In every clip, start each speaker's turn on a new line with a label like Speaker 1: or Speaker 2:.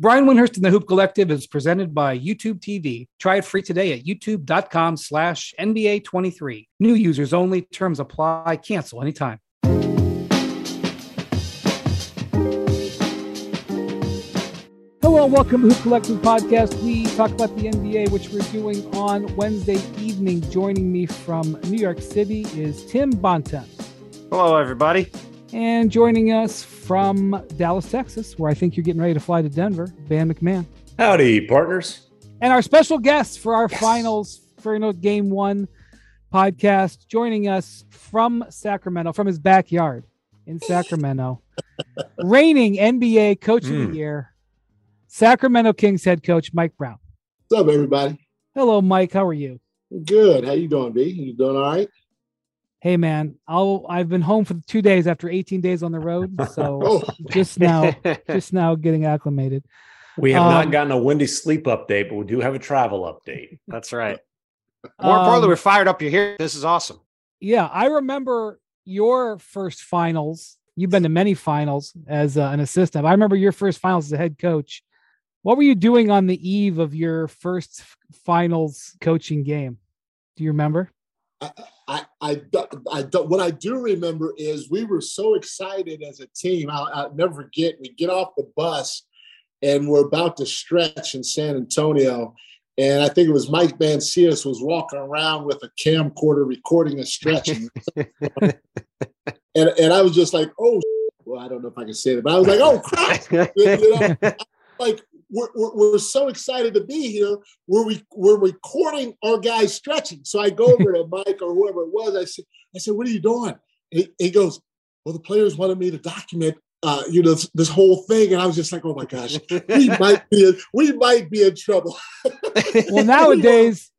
Speaker 1: Brian Windhorst and the Hoop Collective is presented by YouTube TV. Try it free today at youtube.com slash NBA23. New users only. Terms apply. Cancel anytime. Hello and welcome to Hoop Collective Podcast. We talk about the NBA, which we're doing on Wednesday evening. Joining me from New York City is Tim Bontemps.
Speaker 2: Hello, everybody.
Speaker 1: And joining us from Dallas, Texas, where I think you're getting ready to fly to Denver, Van MacMahon.
Speaker 3: Howdy, partners.
Speaker 1: And our special guest for our yes. finals for you know, game one podcast, joining us from Sacramento, from his backyard in Sacramento, reigning NBA Coach mm. of the hmm. Year, Sacramento Kings head coach Mike Brown.
Speaker 4: What's up, everybody?
Speaker 1: Hello, Mike. How are you?
Speaker 4: Good. How you doing, B? You doing all right?
Speaker 1: Hey man i'll i've been home for two days after 18 days on the road so oh. just now just now getting acclimated.
Speaker 3: We have um, not gotten a windy sleep update but we do have a travel update.
Speaker 2: That's right. More um, importantly we're fired up you're here. This is awesome.
Speaker 1: Yeah i remember your first finals. You've been to many finals as uh, an assistant. I remember your first finals as a head coach. What were you doing on the eve of your first finals coaching game? Do you remember
Speaker 4: I, I, I, I, what I do remember is we were so excited as a team. I'll, I'll never forget. We get off the bus and we're about to stretch in San Antonio. And I think it was Mike Mancias was walking around with a camcorder recording a stretch. and, and I was just like, oh, well, I don't know if I can say that, but I was like, oh, crap. you know, like, we're, we're, we're, so excited to be here. We're, we, we're recording our guys stretching. So I go over to Mike or whoever it was. I said, I said, what are you doing? He, he goes, well, the players wanted me to document, uh, you know, this, this, whole thing. And I was just like, oh my gosh, we might be, in, we might be in trouble.
Speaker 1: well, nowadays,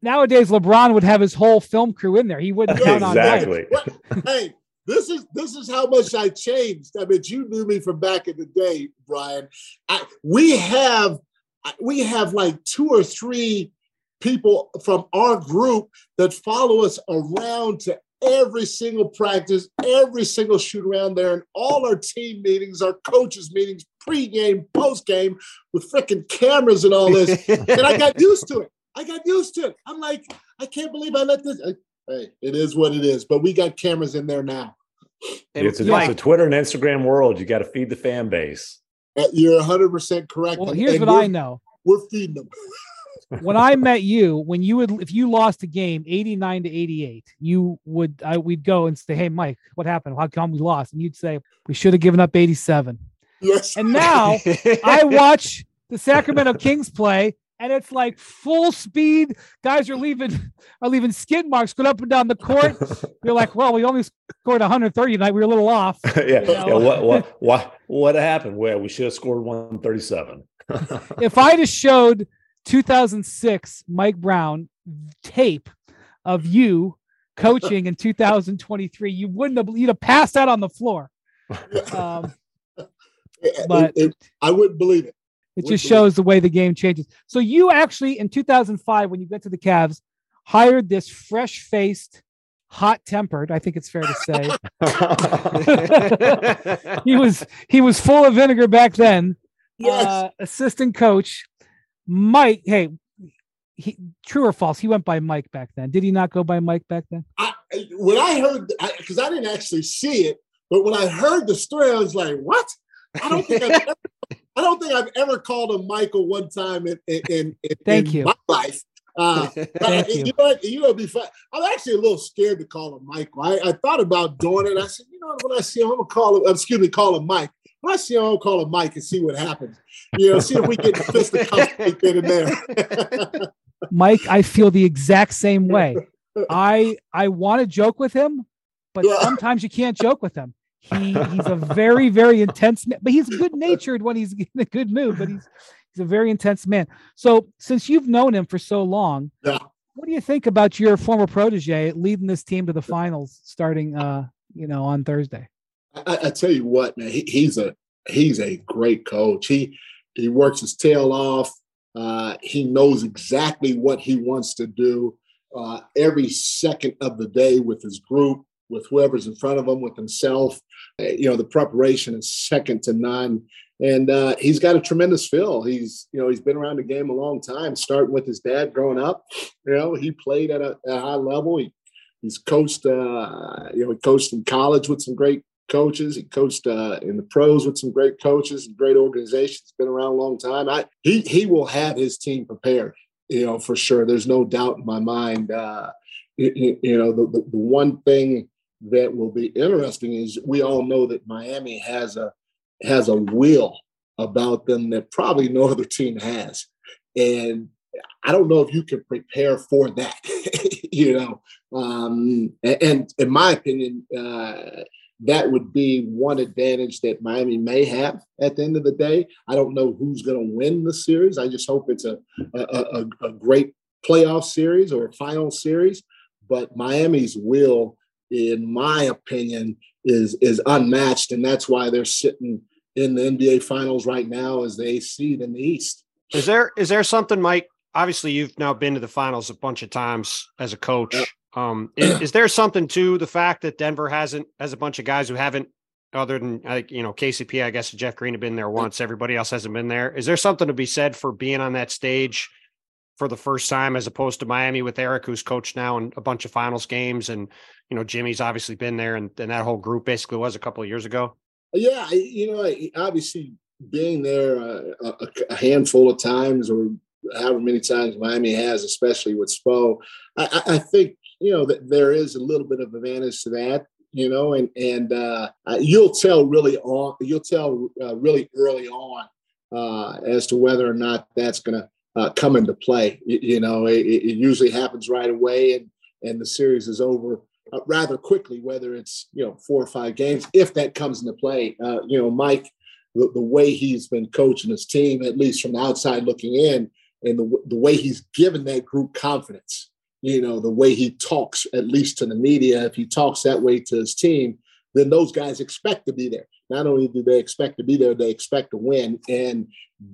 Speaker 1: nowadays LeBron would have his whole film crew in there. He wouldn't count
Speaker 3: exactly.
Speaker 1: on
Speaker 4: Mike. Hey, this is this is how much I changed. I mean, you knew me from back in the day, Brian. I, we have we have like two or three people from our group that follow us around to every single practice, every single shoot around there, and all our team meetings, our coaches' meetings, pregame, postgame, with freaking cameras and all this. and I got used to it. I got used to it. I'm like, I can't believe I let this hey, it is what it is. But we got cameras in there now.
Speaker 3: It's a, it's a Twitter and Instagram world. You got to feed the fan base.
Speaker 4: Uh, you're 100 percent correct.
Speaker 1: Well, here's and what I know.
Speaker 4: We're feeding them.
Speaker 1: when I met you, when you would, if you lost a game 89 to 88, you would, I we'd go and say, "Hey, Mike, what happened? How come we lost?" And you'd say, "We should have given up 87."
Speaker 4: Yes.
Speaker 1: And now I watch the Sacramento Kings play, and it's like full speed. Guys are leaving are leaving skid marks going up and down the court. You're like, well, we only scored 130 tonight. We were a little off.
Speaker 3: yeah. You know? yeah. What what what what happened? Well, we should have scored 137.
Speaker 1: if I just showed 2006 Mike Brown tape of you coaching in 2023, you wouldn't have you'd have passed out on the floor. Um,
Speaker 4: but it, it, I wouldn't believe it.
Speaker 1: It just shows the way the game changes. So you actually in 2005, when you get to the Cavs, hired this fresh-faced, hot-tempered. I think it's fair to say he was he was full of vinegar back then. Yes. Uh, assistant coach Mike. Hey, he, true or false? He went by Mike back then. Did he not go by Mike back then?
Speaker 4: I, when I heard, because I, I, didn't actually see it, but when I heard the story, I was like, "What? I don't think I've ever I don't think I've ever called him Michael one time in in, in,
Speaker 1: Thank
Speaker 4: in
Speaker 1: you.
Speaker 4: my life. Uh, Thank you. you know what? You know, be fun. I'm actually a little scared to call him Michael. I, I thought about doing it. I said, you know, when I see him, I'm gonna call him. Excuse me, call him Mike. When I see him, I'll call him Mike and see what happens. You know, see if we get fisticuffs right then and there.
Speaker 1: Mike, I feel the exact same way. I I want to joke with him, but yeah. sometimes you can't joke with him. He he's a very very intense man, but he's good natured when he's in a good mood. But he's he's a very intense man. So since you've known him for so long,
Speaker 4: yeah.
Speaker 1: what do you think about your former protege leading this team to the finals starting uh you know on Thursday?
Speaker 4: I, I tell you what, man, he, he's a he's a great coach. He he works his tail off. Uh, he knows exactly what he wants to do uh, every second of the day with his group with whoever's in front of him, with himself. Uh, you know, the preparation is second to none. and uh, he's got a tremendous feel. He's you know he's been around the game a long time, starting with his dad growing up. You know he played at a, a high level. He he's coached uh, you know he coached in college with some great coaches. He coached uh, in the pros with some great coaches and great organizations. Been around a long time. I he he will have his team prepared. You know for sure. There's no doubt in my mind. Uh, you, you know the, the the one thing that will be interesting is we all know that Miami has a has a will about them that probably no other team has. And I don't know if you can prepare for that, you know. Um, and, in my opinion, uh, that would be one advantage that Miami may have at the end of the day. I don't know who's going to win the series. I just hope it's a, a, a, a great playoff series or a final series. But Miami's will, in my opinion, is is unmatched, and that's why they're sitting in the NBA Finals right now as the eighth seed in the East.
Speaker 2: Is there is there something, Mike? Obviously, you've now been to the finals a bunch of times as a coach. Yeah. Um, is, is, there something to the fact that Denver hasn't has a bunch of guys who haven't, other than like you know KCP, I guess Jeff Green have been there once. Everybody else hasn't been there. Is there something to be said for being on that stage for the first time as opposed to Miami with Erik, who's coached now in a bunch of finals games, and you know Jimmy's obviously been there, and, and that whole group basically was a couple of years ago.
Speaker 4: Yeah, you know, obviously being there uh, a, a, handful of times or however many times Miami has, especially with Spo, I, I think you know that there is a little bit of advantage to that. You know, and and uh, you'll tell really on you'll tell uh, really early on uh, as to whether or not that's going to uh, come into play. You, you know, it, it, usually happens right away, and and the series is over uh, rather quickly, whether it's you know four or five games, if that comes into play. Uh, you know, Mike, the, the, way he's been coaching his team, at least from the outside looking in, and the, the way he's given that group confidence. You know, the way he talks, at least to the media, if he talks that way to his team, then those guys expect to be there. Not only do they expect to be there, they expect to win. And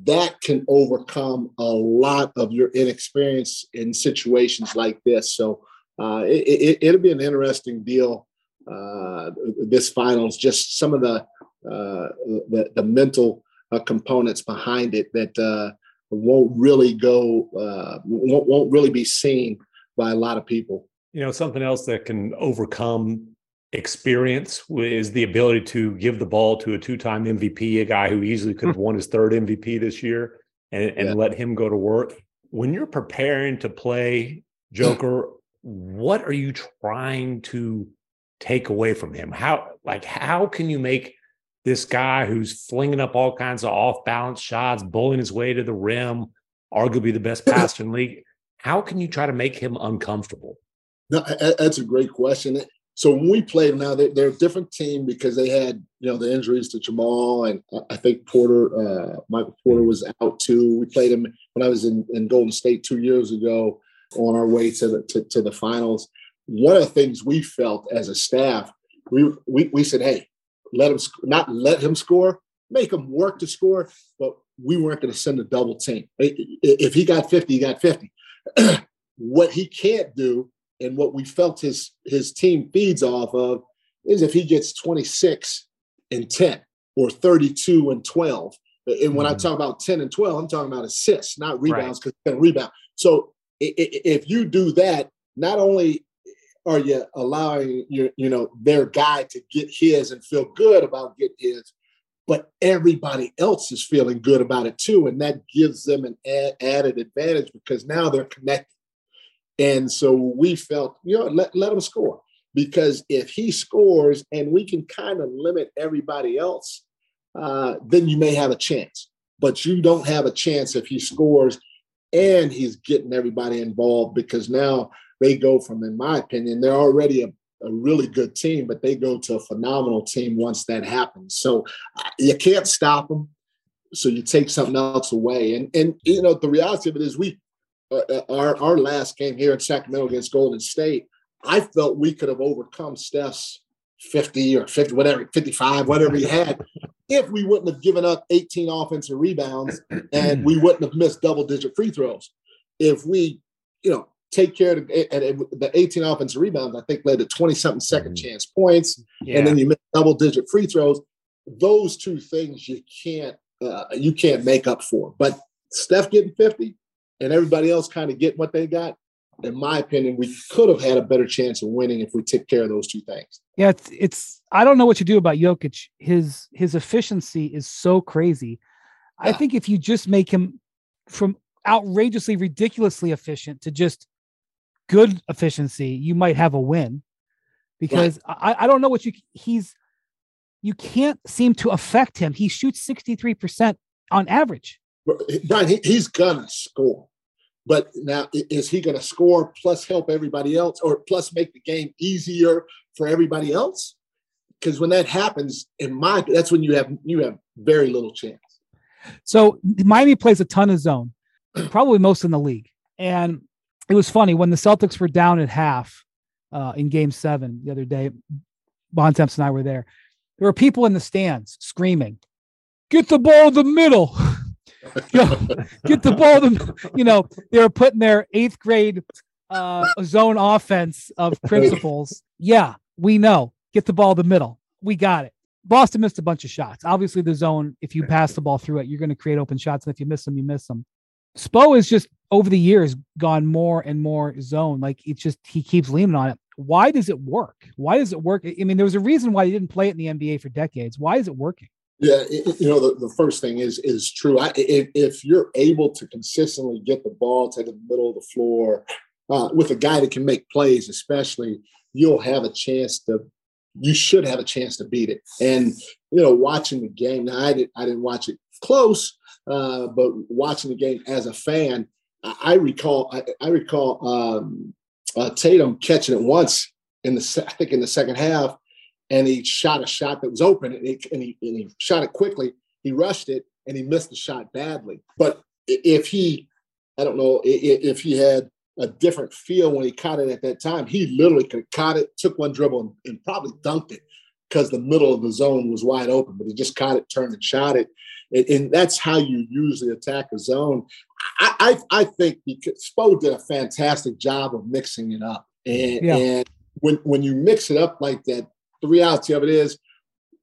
Speaker 4: that can overcome a lot of your inexperience in situations like this. So uh, it, will it, be an interesting deal. Uh, this finals, just some of the uh, the, the, mental uh, components behind it that uh, won't really go uh, won't, won't really be seen by a lot of people.
Speaker 3: You know, something else that can overcome experience is the ability to give the ball to a two-time MVP, a guy who easily could have won his third MVP this year, and, and yeah. let him go to work. When you're preparing to play Joker what are you trying to take away from him? How like how can you make this guy who's flinging up all kinds of off balance shots, bowling his way to the rim, arguably the best passer in the league? How can you try to make him uncomfortable?
Speaker 4: No, that's a great question. So when we played now, they're, they're, a different team because they had you know the injuries to Jamal and I think Porter, uh, Michael Porter was out too. We played him when I was in, in Golden State two years ago on our way to the to, to the finals. One of the things we felt as a staff, we we, we said, hey, let him sc- not let him score, make him work to score, but we weren't going to send a double team. If he got 50, he got 50. what he can't do, and what we felt his his team feeds off of, is if he gets 26 and 10 or 32 and 12. And when mm-hmm. I talk about 10 and 12, I'm talking about assists, not rebounds, because right. he's going to rebound. So if you do that, not only are you allowing your, you know, their guy to get his and feel good about getting his, but everybody else is feeling good about it too, and that gives them an added advantage because now they're connected. And so we felt, you know, let, let him score because if he scores and we can kind of limit everybody else, uh, then you may have a chance. But you don't have a chance if he scores and he's getting everybody involved because now they go from, in my opinion, they're already a, a really good team, but they go to a phenomenal team once that happens. So uh, you can't stop them. So you take something else away, and and you know the reality of it is we uh, uh our our last game here in Sacramento against Golden State, I felt we could have overcome Steph's 50 or 50, whatever, 55, whatever he had, if we wouldn't have given up 18 offensive rebounds and we wouldn't have missed double digit free throws. If we, you know, take care of the, and the 18 offensive rebounds, I think led to 20 something second mm-hmm. chance points. Yeah. And then you miss double digit free throws. Those two things you can't uh, you can't make up for. But Steph getting 50 and everybody else kind of getting what they got, in my opinion, we could have had a better chance of winning if we took care of those two things.
Speaker 1: Yeah, it's, it's I don't know what you do about Jokic. His his efficiency is so crazy. Yeah. I think if you just make him from outrageously, ridiculously efficient to just good efficiency, you might have a win. Because right. I, I don't know what you he's you can't seem to affect him. He shoots 63% on average.
Speaker 4: Brian, he, he's gonna score. But now, is he going to score plus help everybody else, or plus make the game easier for everybody else? Because when that happens, in my that's when you have you have very little chance.
Speaker 1: So Miami plays a ton of zone, probably most in the league. And it was funny when the Celtics were down at half uh, in Game Seven the other day. Bon Bontemps and I were there. There were people in the stands screaming, "Get the ball in the middle." get the ball. To, you know, they were putting their eighth grade uh, zone offense of principles. Yeah, we know. Get the ball the middle. We got it. Boston missed a bunch of shots. Obviously, the zone, if you pass the ball through it, you're going to create open shots. And if you miss them, you miss them. Spo has just over the years gone more and more zone. Like it's just he keeps leaning on it. Why does it work? Why does it work? I mean, there was a reason why he didn't play it in the NBA for decades. Why is it working?
Speaker 4: Yeah, it, you know the, the first thing is is true. I, if, if you're able to consistently get the ball to the middle of the floor uh, with a guy that can make plays, especially, you'll have a chance to. You should have a chance to beat it. And you know, watching the game. Now, I did I didn't watch it close, uh, but watching the game as a fan, I, I recall I, I recall um, uh, Tatum catching it once in the I think in the second half and he shot a shot that was open and he, and he, and he shot it quickly. He rushed it and he missed the shot badly. But if he, I don't know, if he had a different feel when he caught it at that time, he literally could have caught it, took one dribble, and, and probably dunked it because the middle of the zone was wide open. But he just caught it, turned and shot it. And, and that's how you usually attack a zone. I, I, I think because Spo did a fantastic job of mixing it up. And, yeah. and when, when you mix it up like that, the reality of it is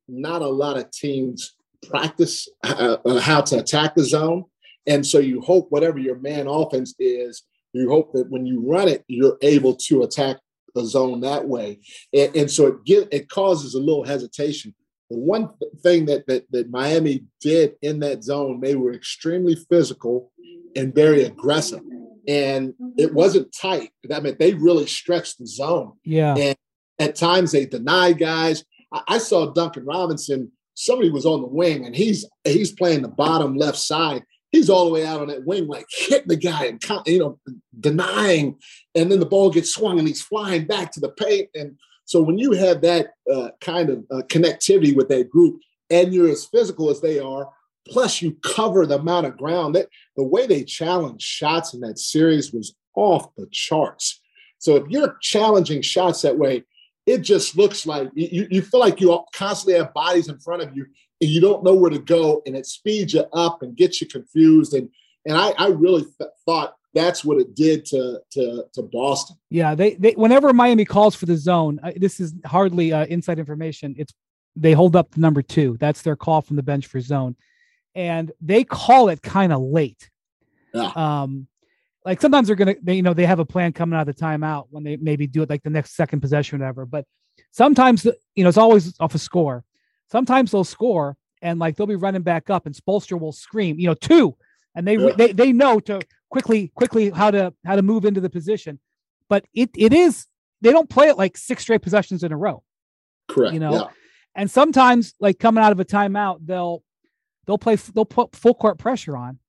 Speaker 4: not a lot of teams practice uh, uh, how to attack the zone. And so you hope whatever your man offense is, you hope that when you run it, you're able to attack the zone that way. And, and so it get, it causes a little hesitation. The one thing that, that that Miami did in that zone, they were extremely physical and very aggressive. And it wasn't tight. That meant they really stretched the zone.
Speaker 1: Yeah.
Speaker 4: And at times they deny guys. I, I saw Duncan Robinson. Somebody was on the wing and he's he's playing the bottom left side. He's all the way out on that wing, like hitting the guy and you know denying, and then the ball gets swung and he's flying back to the paint. And so when you have that uh, kind of uh, connectivity with that group, and you're as physical as they are, plus you cover the amount of ground that the way they challenged shots in that series was off the charts. So if you're challenging shots that way, it just looks like you, you feel like you constantly have bodies in front of you and you don't know where to go and it speeds you up and gets you confused. And and i, I really th- thought that's what it did to to to boston.
Speaker 1: Yeah they, they whenever miami calls for the zone uh, this is hardly uh, inside information. It's they hold up the number two. That's their call from the bench for zone. And they call it kind of late. Yeah. um like sometimes they're gonna they, you know they have a plan coming out of the timeout when they maybe do it like the next second possession or whatever but sometimes you know it's always off a score sometimes they'll score and like they'll be running back up and Spoelstra will scream you know two and they yeah. they, they know to quickly quickly how to how to move into the position but it it is they don't play it like six straight possessions in a row
Speaker 4: correct
Speaker 1: you know yeah. and sometimes like coming out of a timeout they'll they'll play they'll put full court pressure on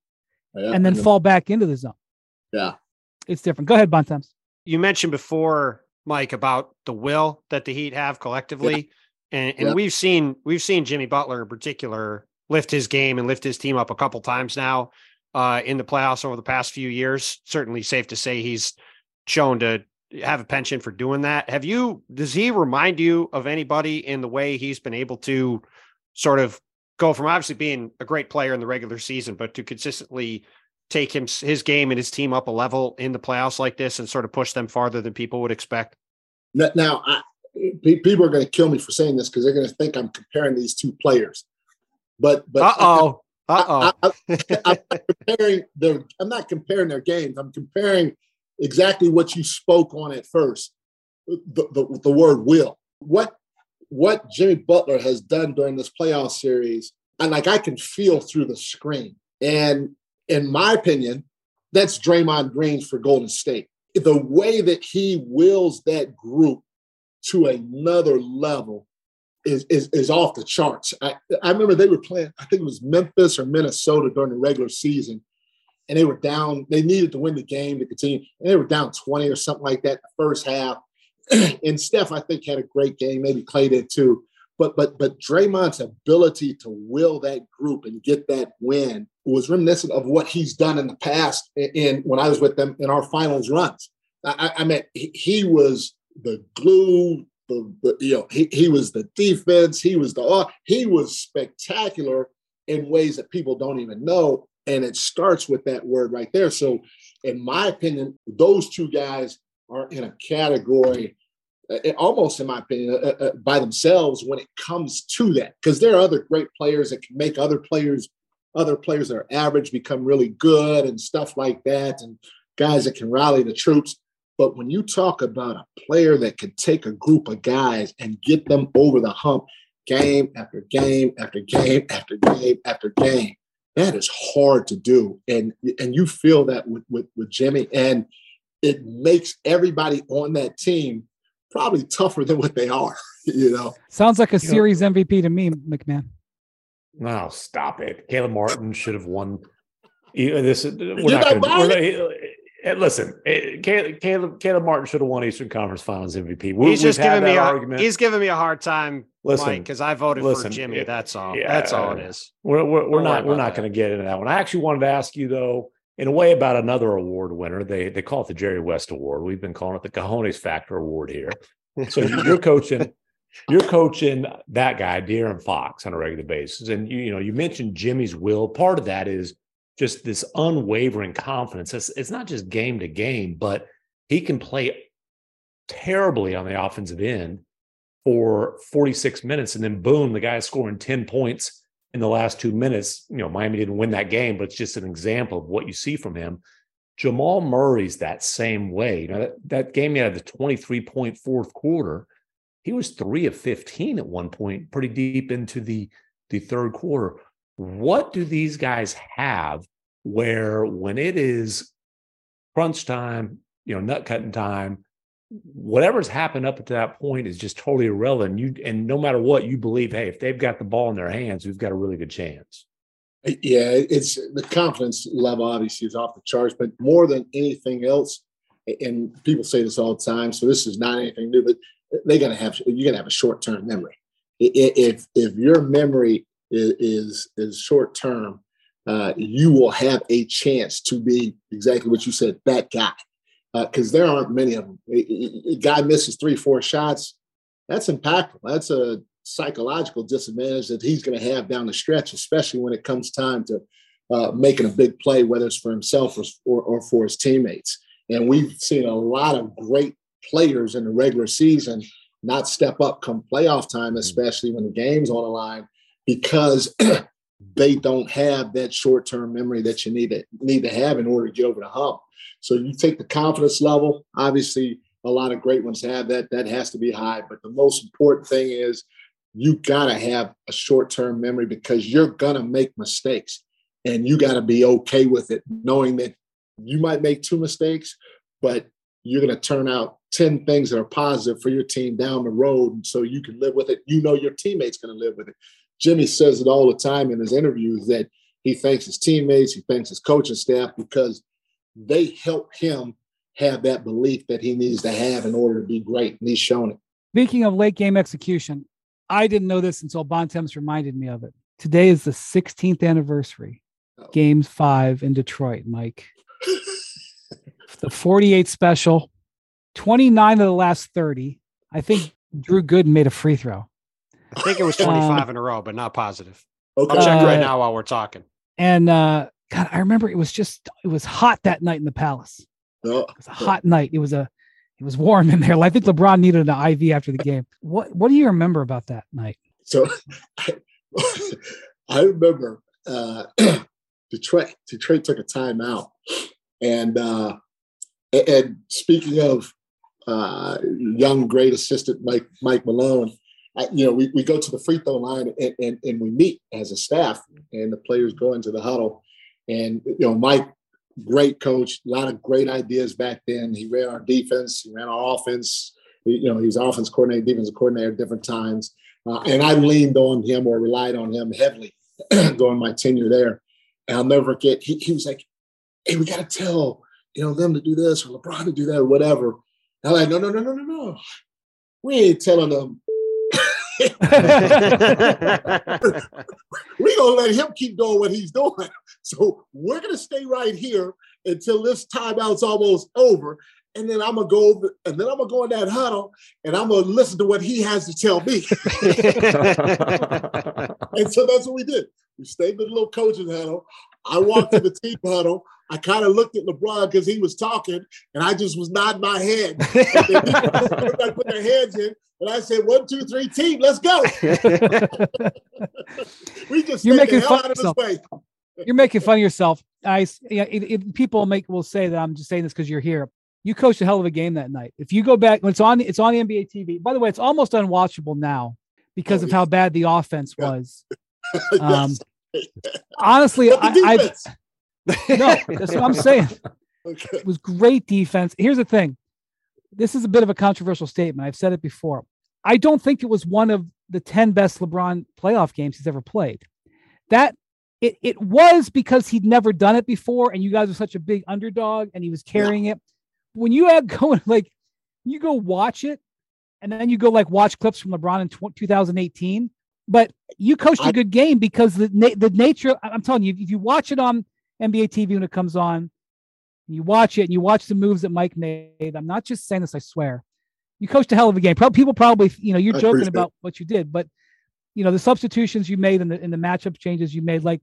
Speaker 1: yeah. and then fall back into the zone
Speaker 4: yeah.
Speaker 1: It's different. Go ahead, Bontemps.
Speaker 2: You mentioned before, Mike, about the will that the Heat have collectively. Yeah. And, and yeah. we've seen we've seen Jimmy Butler in particular lift his game and lift his team up a couple times now uh, in the playoffs over the past few years. Certainly safe to say he's shown to have a penchant for doing that. Have you does he remind you of anybody in the way he's been able to sort of go from obviously being a great player in the regular season, but to consistently take him his game and his team up a level in the playoffs like this and sort of push them farther than people would expect?
Speaker 4: Now, I, people are going to kill me for saying this because they're going to think I'm comparing these two players. But but
Speaker 2: uh oh, Uh
Speaker 4: I, am comparing their. I'm not comparing their games. I'm comparing exactly what you spoke on at first. The, the, the word will. What what Jimmy Butler has done during this playoff series, and like I can feel through the screen. And in my opinion, that's Draymond Green for Golden State. The way that he wills that group to another level is, is, is off the charts. I, I remember they were playing, I think it was Memphis or Minnesota during the regular season, and they were down, they needed to win the game to continue, and they were down 20 or something like that the first half. and Steph, I think, had a great game, maybe Clay did too. But but but Draymond's ability to will that group and get that win was reminiscent of what he's done in the past. In when I was with them in our finals runs, I, I mean he, he was the glue, the, the, you know he, he was the defense he was the uh, he was spectacular in ways that people don't even know and it starts with that word right there so in my opinion those two guys are in a category uh, almost in my opinion uh, uh, by themselves when it comes to that because there are other great players that can make other players other players that are average become really good and stuff like that and guys that can rally the troops but when you talk about a player that can take a group of guys and get them over the hump game after game after game after game after game, that is hard to do. And and you feel that with, with, with Jimmy. And it makes everybody on that team probably tougher than what they are, you know.
Speaker 1: Sounds like a you series know, MVP to me, MacMahon.
Speaker 3: No, stop it. Caleb Martin should have won. Uh, this uh, we're You're not, going to uh, listen, Caleb, Caleb, Caleb Martin should have won Eastern Conference Finals MVP.
Speaker 2: We, he's just giving me a, argument. He's giving me a hard time, listen, because I voted listen, for Jimmy. It, that's all. Yeah, that's all it is.
Speaker 3: We're we're, we're not we're not going to get into that one. I actually wanted to ask you though, in a way, about another award winner. They they call it the Jerry West Award. We've been calling it the Cajones Factor Award here. So you're coaching. You're coaching that guy, De'Aaron Fox, on a regular basis, and you you know you mentioned Jimmy's will. Part of that is just this unwavering confidence. It's, it's not just game to game, but he can play terribly on the offensive end for 46 minutes. And then boom, the guy's scoring 10 points in the last two minutes. You know, Miami didn't win that game, but it's just an example of what you see from him. Jamal Murray's that same way. You know, that, that game he had the 23 point fourth quarter. He was three of 15 at one point, pretty deep into the, the third quarter. What do these guys have where when it is crunch time, you know, nut cutting time, whatever's happened up to that point is just totally irrelevant. You and no matter what you believe, hey, if they've got the ball in their hands, we've got a really good chance.
Speaker 4: Yeah, it's the confidence level obviously is off the charts, but more than anything else, and people say this all the time, so this is not anything new, but they're gonna have you're gonna have a short term memory. If if your memory is is, short term, uh, you will have a chance to be exactly what you said, that guy. Because uh, there aren't many of them. A, a guy misses three, four shots. That's impactful. That's a psychological disadvantage that he's going to have down the stretch, especially when it comes time to uh, making a big play, whether it's for himself or, or, or, for his teammates. And we've seen a lot of great players in the regular season not step up come playoff time, mm-hmm. especially when the game's on the line, because they don't have that short-term memory that you need to need to have in order to get over the hump. So you take the confidence level. Obviously, a lot of great ones have that. That has to be high. But the most important thing is you gotta have a short-term memory because you're gonna make mistakes, and you gotta be okay with it, knowing that you might make two mistakes, but you're gonna turn out 10 things that are positive for your team down the road. And so you can live with it. You know your teammates gonna live with it. Jimmy says it all the time in his interviews that he thanks his teammates, he thanks his coaching staff because they help him have that belief that he needs to have in order to be great. And he's shown it.
Speaker 1: Speaking of late game execution, I didn't know this until Bontemps reminded me of it. Today is the 16th anniversary, oh. game five in Detroit, Mike. the 48 special, 29 of the last 30. I think Drew Gooden made a free throw.
Speaker 2: I think it was 25 um, in a row, but not positive. Okay. I'll check right uh, now while we're talking.
Speaker 1: And uh, God, I remember it was just it was hot that night in the palace. Oh. It was a hot night. It was a it was warm in there. I think LeBron needed an IV after the game. What what do you remember about that night?
Speaker 4: So I, I remember uh, Detroit Detroit took a timeout, and uh, and speaking of uh, young great assistant Mike Mike Malone, I, you know we, we go to the free throw line and, and, and we meet as a staff, and the players go into the huddle, and you know Mike great coach, a lot of great ideas back then. He ran our defense, he ran our offense. You know, he was offense coordinator, defensive coordinator at different times. Uh, and I leaned on him or relied on him heavily during my tenure there. And I'll never forget, he, he was like, hey, we got to tell, you know, them to do this or LeBron to do that or whatever. And I'm like, no, no, no, no, no, no. We ain't telling them. we gonna let him keep doing what he's doing. So we're gonna stay right here until this timeout's almost over and then I'm gonna go over, and then I'm gonna go in that huddle, and I'm gonna listen to what he has to tell me. and so that's what we did. We stayed in the little coaching huddle. I walked to the team huddle. I kind of looked at LeBron because he was talking, and I just was nodding my head. I put their hands in, and I said, "One, two, three, team, let's go." we just
Speaker 1: you're making fun of yourself. You're making fun of yourself. I, yeah, it, it, people make will say that I'm just saying this because you're here you coached a hell of a game that night. If you go back, it's on it's on the NBA TV. By the way, it's almost unwatchable now because oh, of how bad the offense was. Um, honestly, I, I no, that's what I'm saying. Okay. It was great defense. Here's the thing. This is a bit of a controversial statement. I've said it before. I don't think it was one of the 10 best LeBron playoff games he's ever played. That it, it was because he'd never done it before, and you guys were such a big underdog, and he was carrying yeah. it when you have going like you go watch it and then you go like watch clips from LeBron in 2018. But you coached a good game because the na- the nature. I'm telling you, if you watch it on NBA TV when it comes on, you watch it and you watch the moves that Mike made. I'm not just saying this. I swear, you coached a hell of a game. People probably, you know, you're joking about it. what you did, but you know the substitutions you made and the in the matchup changes you made. Like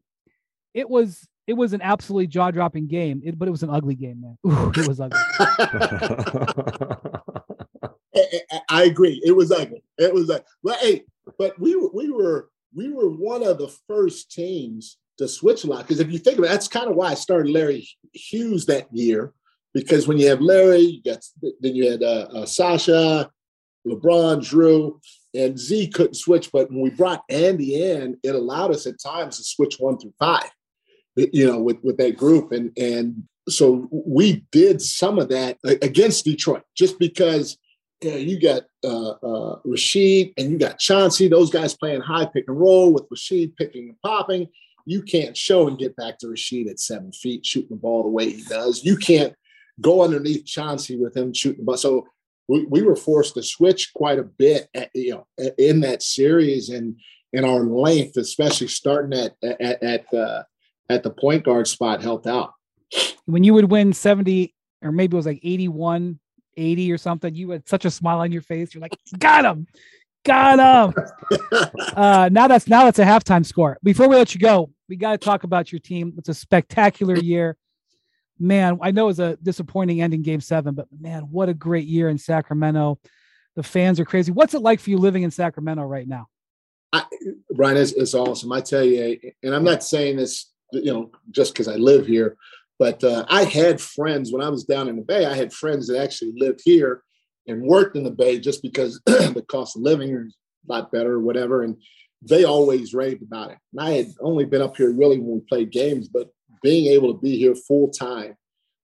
Speaker 1: it was it was an absolutely jaw dropping game, it, but it was an ugly game, man. Ooh, it was ugly.
Speaker 4: I agree. It was ugly. It was like, but hey, but we were we were we were one of the first teams to switch a lot because if you think about it, that's kind of why I started Larry Hughes that year because when you have Larry, you got then you had uh, uh, Sasha, LeBron, Drew, and Z couldn't switch. But when we brought Andy in, it allowed us at times to switch one through five you know, with, with that group. And, and so we did some of that against Detroit just because you, know, you got uh, uh, Rasheed and you got Chauncey, those guys playing high pick and roll with Rasheed picking and popping. You can't show and get back to Rasheed at seven feet, shooting the ball the way he does. You can't go underneath Chauncey with him shooting the ball. So we, we were forced to switch quite a bit, at, you know, in that series and in our length, especially starting at at, at uh, at the point guard spot helped out.
Speaker 1: When you would win 70 or maybe it was like 81, 80 or something, you had such a smile on your face. You're like, got him, got him. uh, now that's now that's a halftime score. Before we let you go, we got to talk about your team. It's a spectacular year. Man, I know it was a disappointing ending game seven, but man, what a great year in Sacramento. The fans are crazy. What's it like for you living in Sacramento right now?
Speaker 4: I, Brian, it's, it's awesome. I tell you, and I'm not saying this you know, just because I live here. But uh, I had friends when I was down in the Bay. I had friends that actually lived here and worked in the Bay just because the cost of living is a lot better or whatever. And they always raved about it. And I had only been up here really when we played games, but being able to be here full time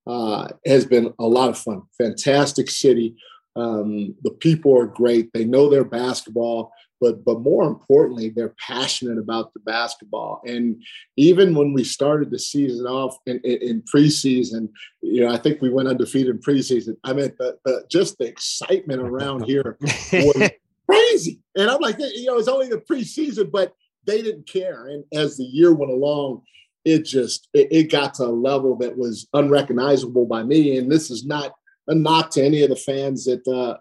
Speaker 4: uh, has been a lot of fun. Fantastic city. Um, the people are great. They know their basketball but but more importantly, they're passionate about the basketball. And even when we started the season off in, in, in preseason, you know, I think we went undefeated in preseason. I mean, the, the just the excitement around here was crazy. And I'm like, you know, it's only the preseason, but they didn't care. And as the year went along, it just it, it got to a level that was unrecognizable by me. And this is not a knock to any of the fans at uh,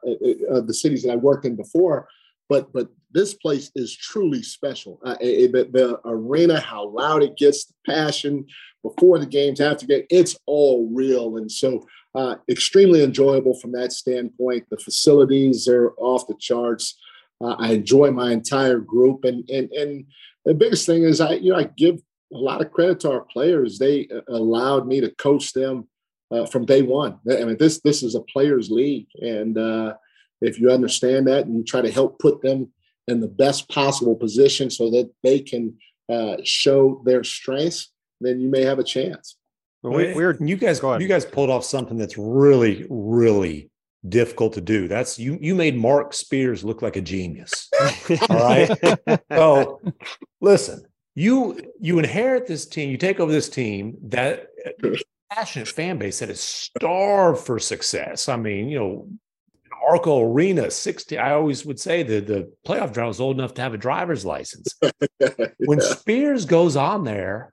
Speaker 4: uh, the cities that I worked in before but but this place is truly special. Uh, it, the, the, arena, how loud it gets, the passion before the games, after game, it's all real, and so uh, extremely enjoyable from that standpoint. The facilities are off the charts. Uh, I enjoy my entire group, and and and the biggest thing is I you know I give a lot of credit to our players. They uh, allowed me to coach them uh, from day one. I mean, this this is a players' league, and uh, if you understand that and you try to help put them in the best possible position so that they can uh, show their strengths, then you may have a chance.
Speaker 3: Well, we, we're you guys you guys pulled off something that's really really difficult to do. That's you you made Mark Spears look like a genius. All right. so listen, you you inherit this team, you take over this team that uh, passionate fan base that is starved for success. I mean, you know, Arco Arena, 60. I always would say that the playoff draw was old enough to have a driver's license. when Spears goes on there,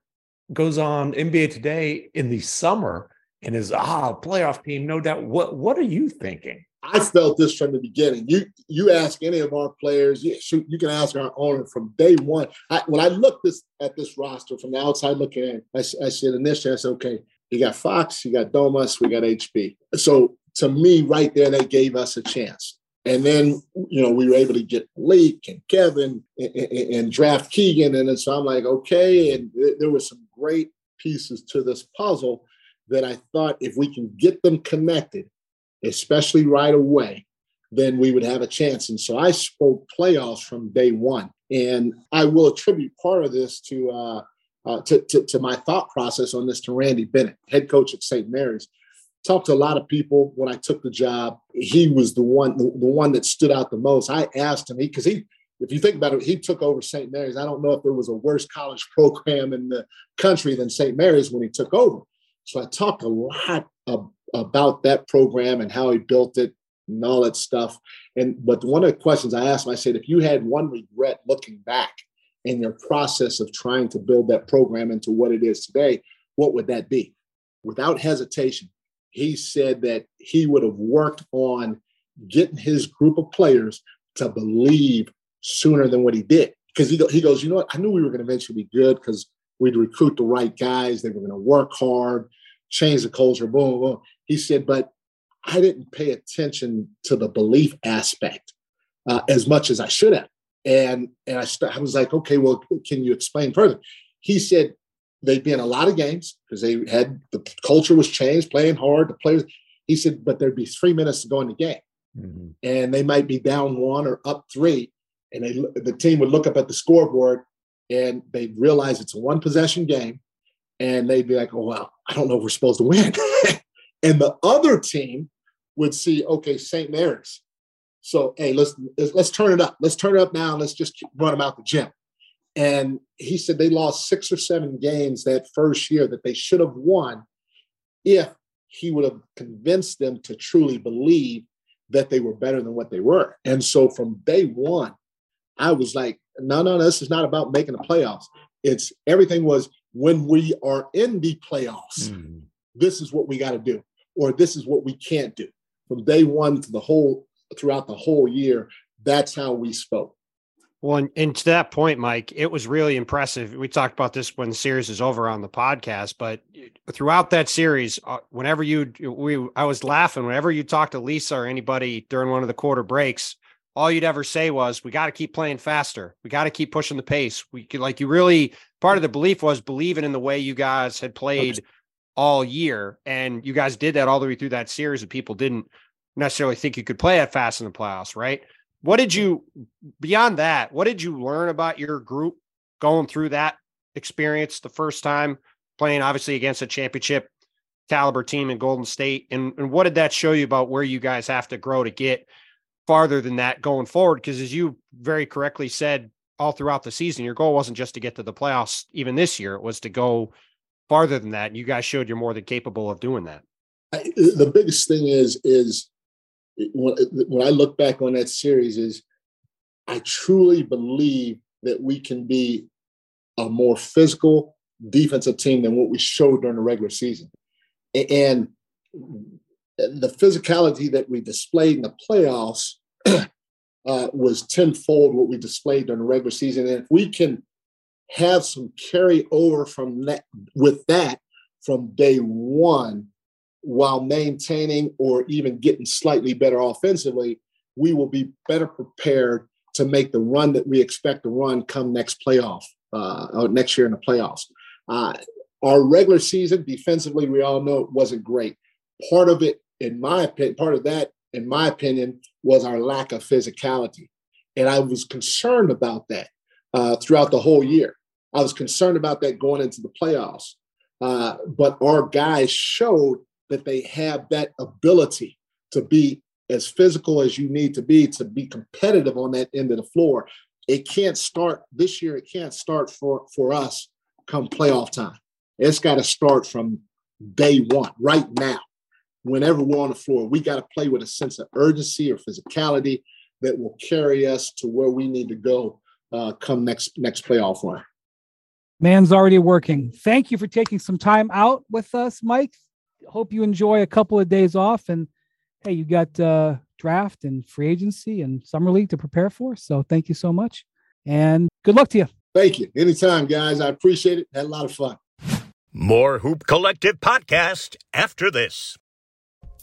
Speaker 3: goes on NBA Today in the summer and is ah playoff team, no doubt. What what are you thinking?
Speaker 4: I felt this from the beginning. You you ask any of our players, you, shoot, you can ask our owner from day one. I, when I looked this at this roster from the outside looking in, I, I said initially, I said, okay, you got Fox, you got Domas, we got HB. So to me, right there, they gave us a chance. And then, you know, we were able to get Leak and Kevin and, and, and draft Keegan. And so I'm like, okay. And there were some great pieces to this puzzle that I thought if we can get them connected, especially right away, then we would have a chance. And so I spoke playoffs from day one. And I will attribute part of this to uh, uh, to, to, to, my thought process on this to Randy Bennett, head coach at St. Mary's. Talked to a lot of people when I took the job. He was the one, the, the one that stood out the most. I asked him because he, if you think about it, he took over St. Mary's. I don't know if there was a worse college program in the country than St. Mary's when he took over. So I talked a lot about that program and how he built it and all that stuff. And but one of the questions I asked him, I said, if you had one regret looking back, in your process of trying to build that program into what it is today, what would that be? Without hesitation, he said that he would have worked on getting his group of players to believe sooner than what he did. Because he, he goes, you know what? I knew we were going to eventually be good because we'd recruit the right guys. They were going to work hard, change the culture, boom, boom. He said, but I didn't pay attention to the belief aspect uh, as much as I should have. And and I, st- I was like, okay, well, can you explain further? He said they'd be in a lot of games because they had the culture was changed, playing hard. The players, he said, but there'd be three minutes to go in the game, mm-hmm. and they might be down one or up three, and they the team would look up at the scoreboard and they'd realize it's a one possession game, and they'd be like, oh well, I don't know if we're supposed to win, and the other team would see, okay, St. Mary's so hey, let's let's turn it up. Let's turn it up now. let's just run them out the gym. And he said they lost six or seven games that first year that they should have won if he would have convinced them to truly believe that they were better than what they were. And so from day one, I was like, no, no, this is not about making the playoffs. It's everything was when we are in the playoffs, mm-hmm. this is what we got to do, or this is what we can't do. From day one to the whole throughout the whole year. That's how we spoke.
Speaker 2: Well, and, and, to that point, Mike, it was really impressive. We talked about this when the series is over on the podcast, but throughout that series, uh, whenever you we I was laughing whenever you talked to Lisa or anybody during one of the quarter breaks. All you'd ever say was, "We got to keep playing faster. We got to keep pushing the pace." We could, like you really part of the belief was believing in the way you guys had played all year, and you guys did that all the way through that series, and people didn't necessarily think you could play that fast in the playoffs, right? What did you beyond that? What did you learn about your group going through that experience the first time playing, obviously against a championship caliber team in Golden State, and, and what did that show you about where you guys have to grow to get farther than that going forward? Because as you very correctly said all throughout the season, your goal wasn't just to get to the playoffs. Even this year, it was to go farther than that. And you guys showed you're more than capable of doing that.
Speaker 4: I, the biggest thing is is when, when I look back on that series is I truly believe that we can be a more physical defensive team than what we showed during the regular season. And the physicality that we displayed in the playoffs uh, was tenfold what we displayed during the regular season. And if we can have some carry over from that with that from day one, while maintaining or even getting slightly better offensively, we will be better prepared to make the run that we expect to run come next playoff uh, or next year in the playoffs. Uh, our regular season defensively, we all know it wasn't great. Part of it, in my opinion, part of that, in my opinion, was our lack of physicality. And I was concerned about that uh, throughout the whole year. I was concerned about that going into the playoffs. Uh, but our guys showed that they have that ability to be as physical as you need to be to be competitive on that end of the floor. It can't start this year. It can't start for for us come playoff time. It's got to start from day one, right now. Whenever we're on the floor, we got to play with a sense of urgency or physicality that will carry us to where we need to go uh, come next next playoff run.
Speaker 1: Man's already working. Thank you for taking some time out with us, Mike. Hope you enjoy a couple of days off. And hey, you got uh, draft and free agency and summer league to prepare for. So thank you so much. And good luck to you.
Speaker 4: Thank you. Anytime, guys. I appreciate it. Had a lot of fun.
Speaker 5: More Hoop Collective podcast after this.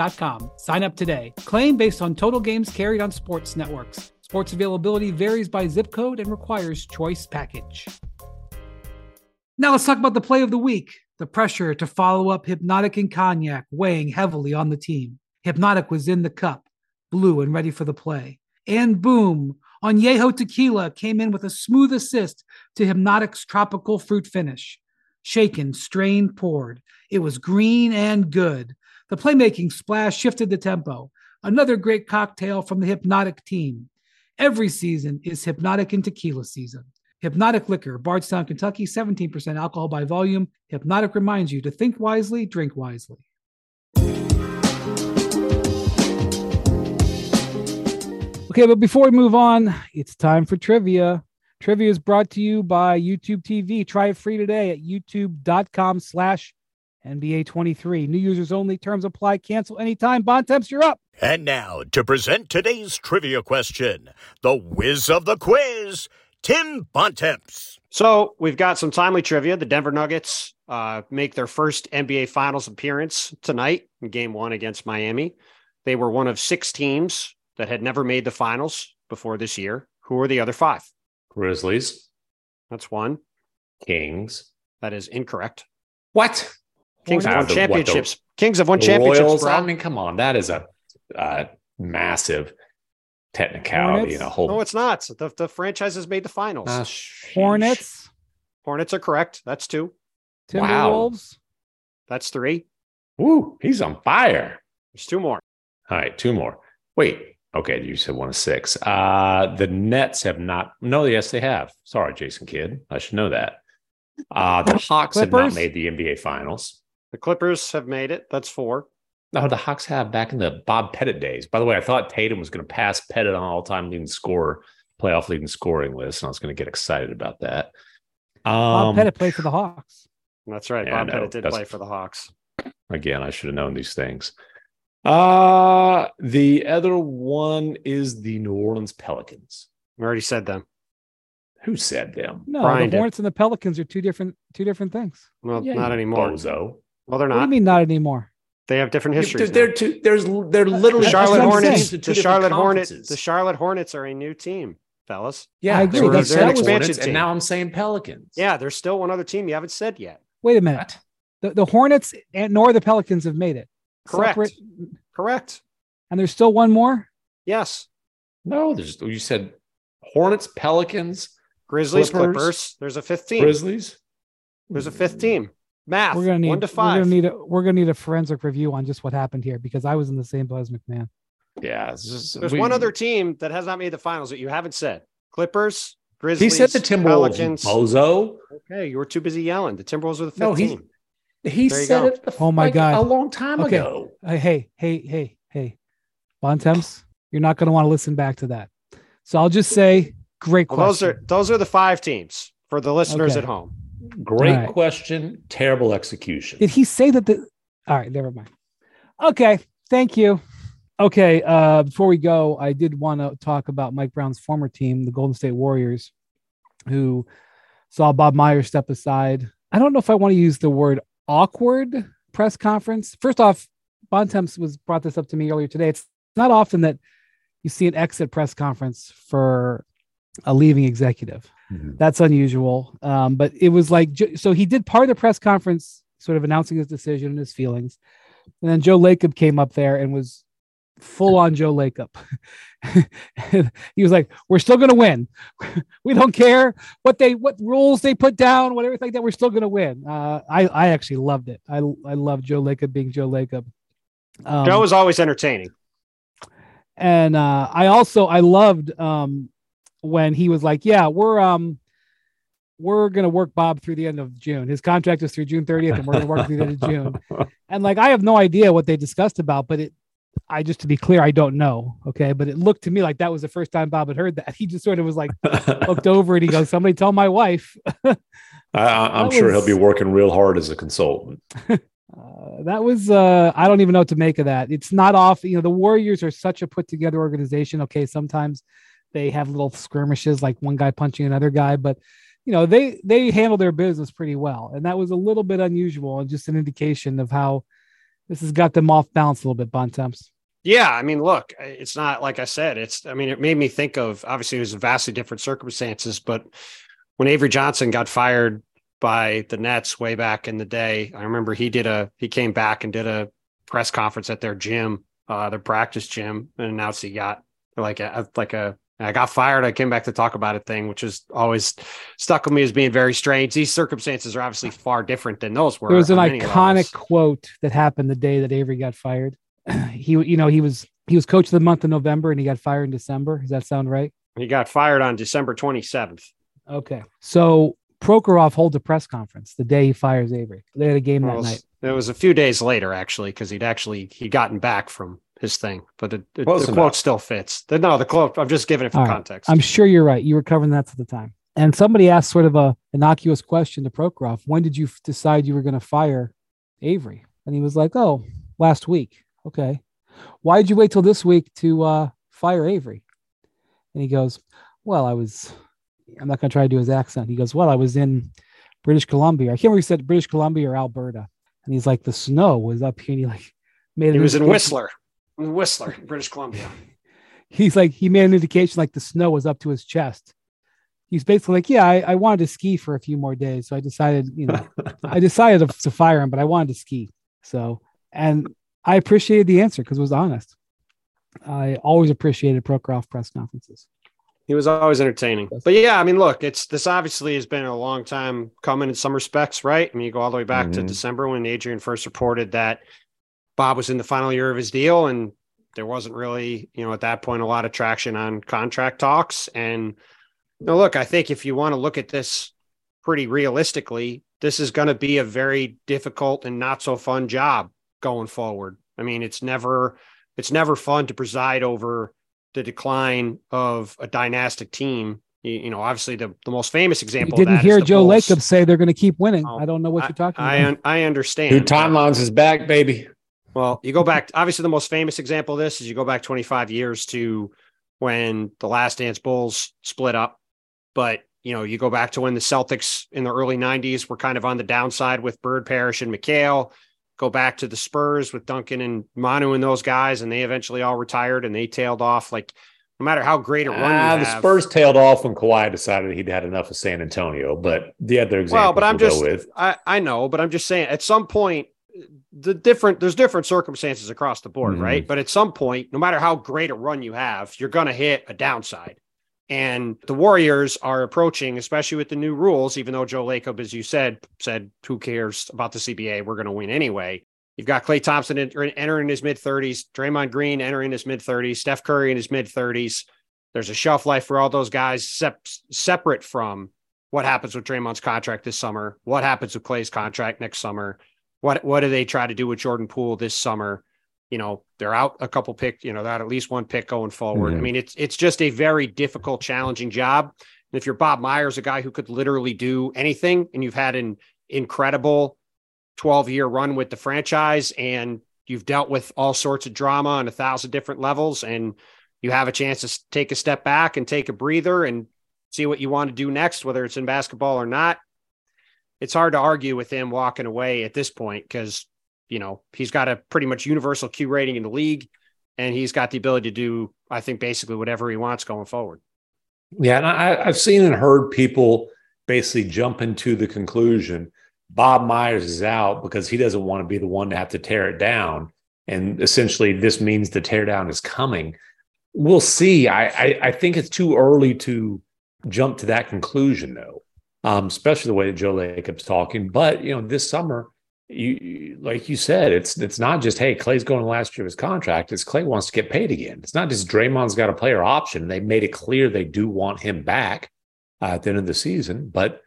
Speaker 1: DirecTV.com Sign up today. Claim based on total games carried on sports networks. Sports availability varies by zip code and requires choice package. Now let's talk about the play of the week. The pressure to follow up Hypnotic and Cognac weighing heavily on the team. Hypnotic was in the cup, blue and ready for the play. And boom, Añejo Tequila came in with a smooth assist to Hypnotic's tropical fruit finish. Shaken, strained, poured. It was green and good. The playmaking splash shifted the tempo. Another great cocktail from the Hypnotic team. Every season is Hypnotic and Tequila season. Hypnotic Liquor, Bardstown, Kentucky, 17% alcohol by volume. Hypnotic reminds you to think wisely, drink wisely. Okay, but before we move on, it's time for trivia. Trivia is brought to you by YouTube TV. Try it free today at youtube.com slash NBA 23. New users only. Terms apply. Cancel anytime. Bontemps, you're up.
Speaker 5: And now to present today's trivia question, the whiz of the quiz, Tim Bontemps.
Speaker 2: So we've got some timely trivia. The Denver Nuggets uh, make their first NBA Finals appearance tonight in Game One against Miami. They were one of six teams that had never made the finals before this year. Who are the other five?
Speaker 3: Grizzlies.
Speaker 2: That's one.
Speaker 3: Kings.
Speaker 2: That is incorrect.
Speaker 3: What?
Speaker 2: Kings have won championships.
Speaker 3: the-
Speaker 2: Kings have won championships.
Speaker 3: Royals.
Speaker 2: bro.
Speaker 3: I mean, come on. That is a uh, massive technicality and a whole.
Speaker 2: no, it's not. The, the franchise has made the finals.
Speaker 3: Sheesh.
Speaker 1: Hornets,
Speaker 2: Hornets are correct. That's two.
Speaker 3: Wow.
Speaker 1: Timberwolves.
Speaker 2: That's three.
Speaker 3: Woo, he's on fire.
Speaker 2: There's two more.
Speaker 3: All right, two more. Wait. Okay, you said one of six. Uh the Nets have not. No, yes, they have. Sorry, Jason Kidd. I should know that. Uh the Hawks have not made the NBA Finals.
Speaker 2: The Clippers have made it. That's four.
Speaker 3: No, the Hawks have back in the Bob Pettit days. By the way, I thought Tatum was going to pass Pettit on all-time leading scorer, playoff leading scoring list, and I was going to get excited about that. Um,
Speaker 1: Bob Pettit played for the Hawks.
Speaker 2: That's right.
Speaker 3: Yeah,
Speaker 2: Bob
Speaker 3: know.
Speaker 2: Pettit did
Speaker 3: That's-
Speaker 2: play for the Hawks.
Speaker 3: Again, I should have known these things. Uh the other one is the New Orleans Pelicans.
Speaker 2: We already said them.
Speaker 3: Who said them?
Speaker 1: No,
Speaker 2: Brian
Speaker 1: the
Speaker 2: did.
Speaker 1: Hornets and the Pelicans are two different two different things.
Speaker 2: Well,
Speaker 3: Yeah,
Speaker 2: not anymore.
Speaker 3: Bozo.
Speaker 2: Well, they're
Speaker 1: What do you mean not anymore?
Speaker 2: They have different
Speaker 3: They're,
Speaker 2: histories.
Speaker 3: they're
Speaker 2: now.
Speaker 3: two, there's they're literally
Speaker 2: the Charlotte Hornets. The Charlotte Hornets. The Charlotte Hornets are a new team, fellas.
Speaker 3: Yeah,
Speaker 1: I agree.
Speaker 3: they were
Speaker 1: That's-
Speaker 3: the
Speaker 1: that
Speaker 3: Hornets,
Speaker 1: was-
Speaker 2: expansion
Speaker 3: and
Speaker 2: team.
Speaker 3: now I'm saying Pelicans.
Speaker 2: Yeah, there's still one other team you haven't said yet.
Speaker 1: Wait a minute. The, the Hornets and nor the Pelicans have made it.
Speaker 2: Correct.
Speaker 1: Separate-
Speaker 2: Correct.
Speaker 1: and there's still one more.
Speaker 2: Yes.
Speaker 3: No, there's you said Hornets, Pelicans,
Speaker 2: Grizzlies,
Speaker 3: Clippers.
Speaker 2: Clippers. There's a fifth team.
Speaker 3: Grizzlies.
Speaker 2: There's a fifth team. Math.
Speaker 1: We're gonna need
Speaker 2: one to
Speaker 1: We're gonna need a we're gonna need a forensic review on just what happened here because I was in the same boat as MacMahon.
Speaker 3: Yeah, just-
Speaker 2: There's
Speaker 3: we-
Speaker 2: one other team that has not made the finals that you haven't said. Clippers, Grizzlies.
Speaker 3: He said the Timberwolves.
Speaker 2: Pelicans.
Speaker 3: Bozo.
Speaker 2: Okay, you were too busy yelling. The Timberwolves were the fifth
Speaker 3: No, he-
Speaker 2: team.
Speaker 3: He
Speaker 2: There
Speaker 3: said
Speaker 2: go.
Speaker 3: it. the-
Speaker 1: Oh my
Speaker 3: like,
Speaker 1: God.
Speaker 3: a long time
Speaker 1: Okay.
Speaker 3: ago.
Speaker 1: Uh, hey, hey, hey, hey, Bontemps, you're not gonna want to listen back to that. So I'll just say, great
Speaker 2: Well,
Speaker 1: question.
Speaker 2: those are those are the five teams for the listeners
Speaker 1: Okay.
Speaker 2: at home.
Speaker 3: Great
Speaker 1: right.
Speaker 3: question. Terrible execution.
Speaker 1: Did he say that the? All right, never mind. Okay, thank you. Okay, uh, before we go, I did want to talk about Mike Brown's former team, the Golden State Warriors, who saw Bob Myers step aside. I don't know if I want to use the word awkward press conference. First off, Bontemps was brought this up to me earlier today. It's not often that you see an exit press conference for a leaving executive.
Speaker 3: Mhm.
Speaker 1: That's unusual. Um, but it was like, so he did part of the press conference, sort of announcing his decision and his feelings. And then Joe Lacob came up there and was full on Joe Lacob. he was like, "We're still going to win. we don't care what they what rules they put down, whatever like that. We're still going to win." Uh, I I actually loved it. I I love Joe Lacob being Joe Lacob. Um,
Speaker 2: Joe is always entertaining.
Speaker 1: and uh, I also I loved um, when he was like, "Yeah, we're um, we're gonna work Bob through the end of June. His contract is through June 30th, and we're gonna work through the end of June." And like, I have no idea what they discussed about, but it, I just to be clear, I don't know. Okay, but it looked to me like that was the first time Bob had heard that. He just sort of was like looked over and he goes, "Somebody tell my wife."
Speaker 3: I, I'm
Speaker 1: That
Speaker 3: sure
Speaker 1: was-
Speaker 3: he'll be working real hard as a consultant.
Speaker 1: Uh, that was uh I don't even know what to make of that. It's not off, you know, the Warriors are such a put together organization. Okay, sometimes they have little skirmishes like one guy punching another guy, but you know, they they handle their business pretty well. And that was a little bit unusual and just an indication of how this has got them off balance a little bit, Bontemps.
Speaker 2: Yeah, I mean, look, it's not like I said. It's, I mean, it made me think of obviously it was vastly different circumstances, but when Avery Johnson got fired by the Nets way back in the day, I remember he did a he came back and did a press conference at their gym, uh, their practice gym, and announced he got like a like a I got fired. I came back to talk about it thing, which is always stuck with me as being very strange. These circumstances are obviously far different than those were.
Speaker 1: There was an iconic quote that happened the day that Avery got fired. he you know, he was he was coach of the month of November and he got fired in December. Does that sound right?
Speaker 2: He got fired on December 27th.
Speaker 1: Okay. So Prokhorov holds a press conference the day he fires Avery. They had a game
Speaker 2: Well,
Speaker 1: that night.
Speaker 2: It was a few days later, actually, because he'd actually he'd gotten back from his thing, but it, it- the
Speaker 3: enough.
Speaker 2: quote still fits. The, no, the quote. I'm just giving it for
Speaker 1: All right.
Speaker 2: context.
Speaker 1: I'm sure you're right. You were covering that at the time. And somebody asked sort of a innocuous question to Prokhorov. When did you f- decide you were going to fire Avery? And he was like, "Oh, last week." Okay. Why did you wait till this week to uh, fire Avery? And he goes, "Well, I was. I'm not going to try to do his accent." He goes, "Well, I was in British Columbia. I can't remember if he said British Columbia or Alberta." And he's like, "The snow was up here." And he like made.
Speaker 2: It.
Speaker 1: He
Speaker 2: was in Whistler, in Whistler, British Columbia.
Speaker 1: he's like he made an indication like the snow was up to his chest. He's basically like, yeah, I, I wanted to ski for a few more days, so I decided, you know, I decided to, to fire him, but I wanted to ski. So, and I appreciated the answer because it was honest. I always appreciated Prokhorov press conferences.
Speaker 2: He was always entertaining. But yeah, I mean, look, it's this obviously has been a long time coming in some respects, right? I mean, you go all the way back to
Speaker 3: Mhm.
Speaker 2: December when Adrian first reported that Bob was in the final year of his deal, and there wasn't really, you know, at that point, a lot of traction on contract talks. And no, look, I think if you want to look at this pretty realistically, this is going to be a very difficult and not so fun job going forward. I mean, it's never it's never fun to preside over the decline of a dynastic team. You, you know, obviously the, the most famous
Speaker 1: You
Speaker 2: example.
Speaker 1: didn't
Speaker 2: of that is
Speaker 1: hear
Speaker 2: the
Speaker 1: Joe
Speaker 2: Bulls.
Speaker 1: Lacob say they're going to keep winning.
Speaker 2: Oh,
Speaker 1: I don't know what you're talking
Speaker 2: I
Speaker 1: about.
Speaker 2: un- I understand.
Speaker 3: New
Speaker 2: but-
Speaker 3: timelines is back, baby.
Speaker 2: Well, you go back. Obviously, the most famous example of this is you go back 25 years to when the Last Dance Bulls split up. But you know, you go back to when the Celtics in the early 90s were kind of on the downside with Bird, Parish, and McHale. Go back to the Spurs with Duncan and Manu and those guys, and they eventually all retired and they tailed off. Like, no matter how great a run
Speaker 3: Ah, the
Speaker 2: have,
Speaker 3: Spurs tailed off when Kawhi decided he'd had enough of San Antonio, but the other example
Speaker 2: Well, but I'm
Speaker 3: we'll
Speaker 2: just. I, I know, but I'm just saying at some point, the different, there's different circumstances across the board,
Speaker 3: Mhm.
Speaker 2: right? But at some point, no matter how great a run you have, you're going to hit a downside. And the Warriors are approaching, especially with the new rules, even though Joe Lacob, as you said, said, who cares about the CBA? We're going to win anyway. You've got Klay Thompson entering his mid 30s, Draymond Green entering his mid 30s, Steph Curry in his mid 30s. There's a shelf life for all those guys sep- separate from what happens with Draymond's contract this summer, what happens with Klay's contract next summer, what what do they try to do with Jordan Poole this summer? You know, they're out a couple pick, you know, they're out at least one pick going forward. I
Speaker 3: Mhm.
Speaker 2: mean, it's it's just a very difficult, challenging job. if you're Bob Myers, a guy who could literally do anything, and you've had an incredible 12 year run with the franchise, and you've dealt with all sorts of drama on a thousand different levels, and you have a chance to take a step back and take a breather and see what you want to do next, whether it's in basketball or not. It's hard to argue with him walking away at this point because, you know, he's got a pretty much universal Q rating in the league and he's got the ability to do, I think, basically whatever he wants going forward.
Speaker 3: Yeah. And I, I've seen and heard people basically jump into the conclusion Bob Myers is out because he doesn't want to be the one to have to tear it down. And essentially, this means the teardown is coming. We'll see. I, I, I think it's too early to jump to that conclusion, though, um, especially the way that Joe Lacob's talking. But you know, this summer, you like you said, it's it's not just hey, Klay's going last year of his contract. It's Clay wants to get paid again. It's not just Draymond's got a player option. They made it clear they do want him back uh, at the end of the season, but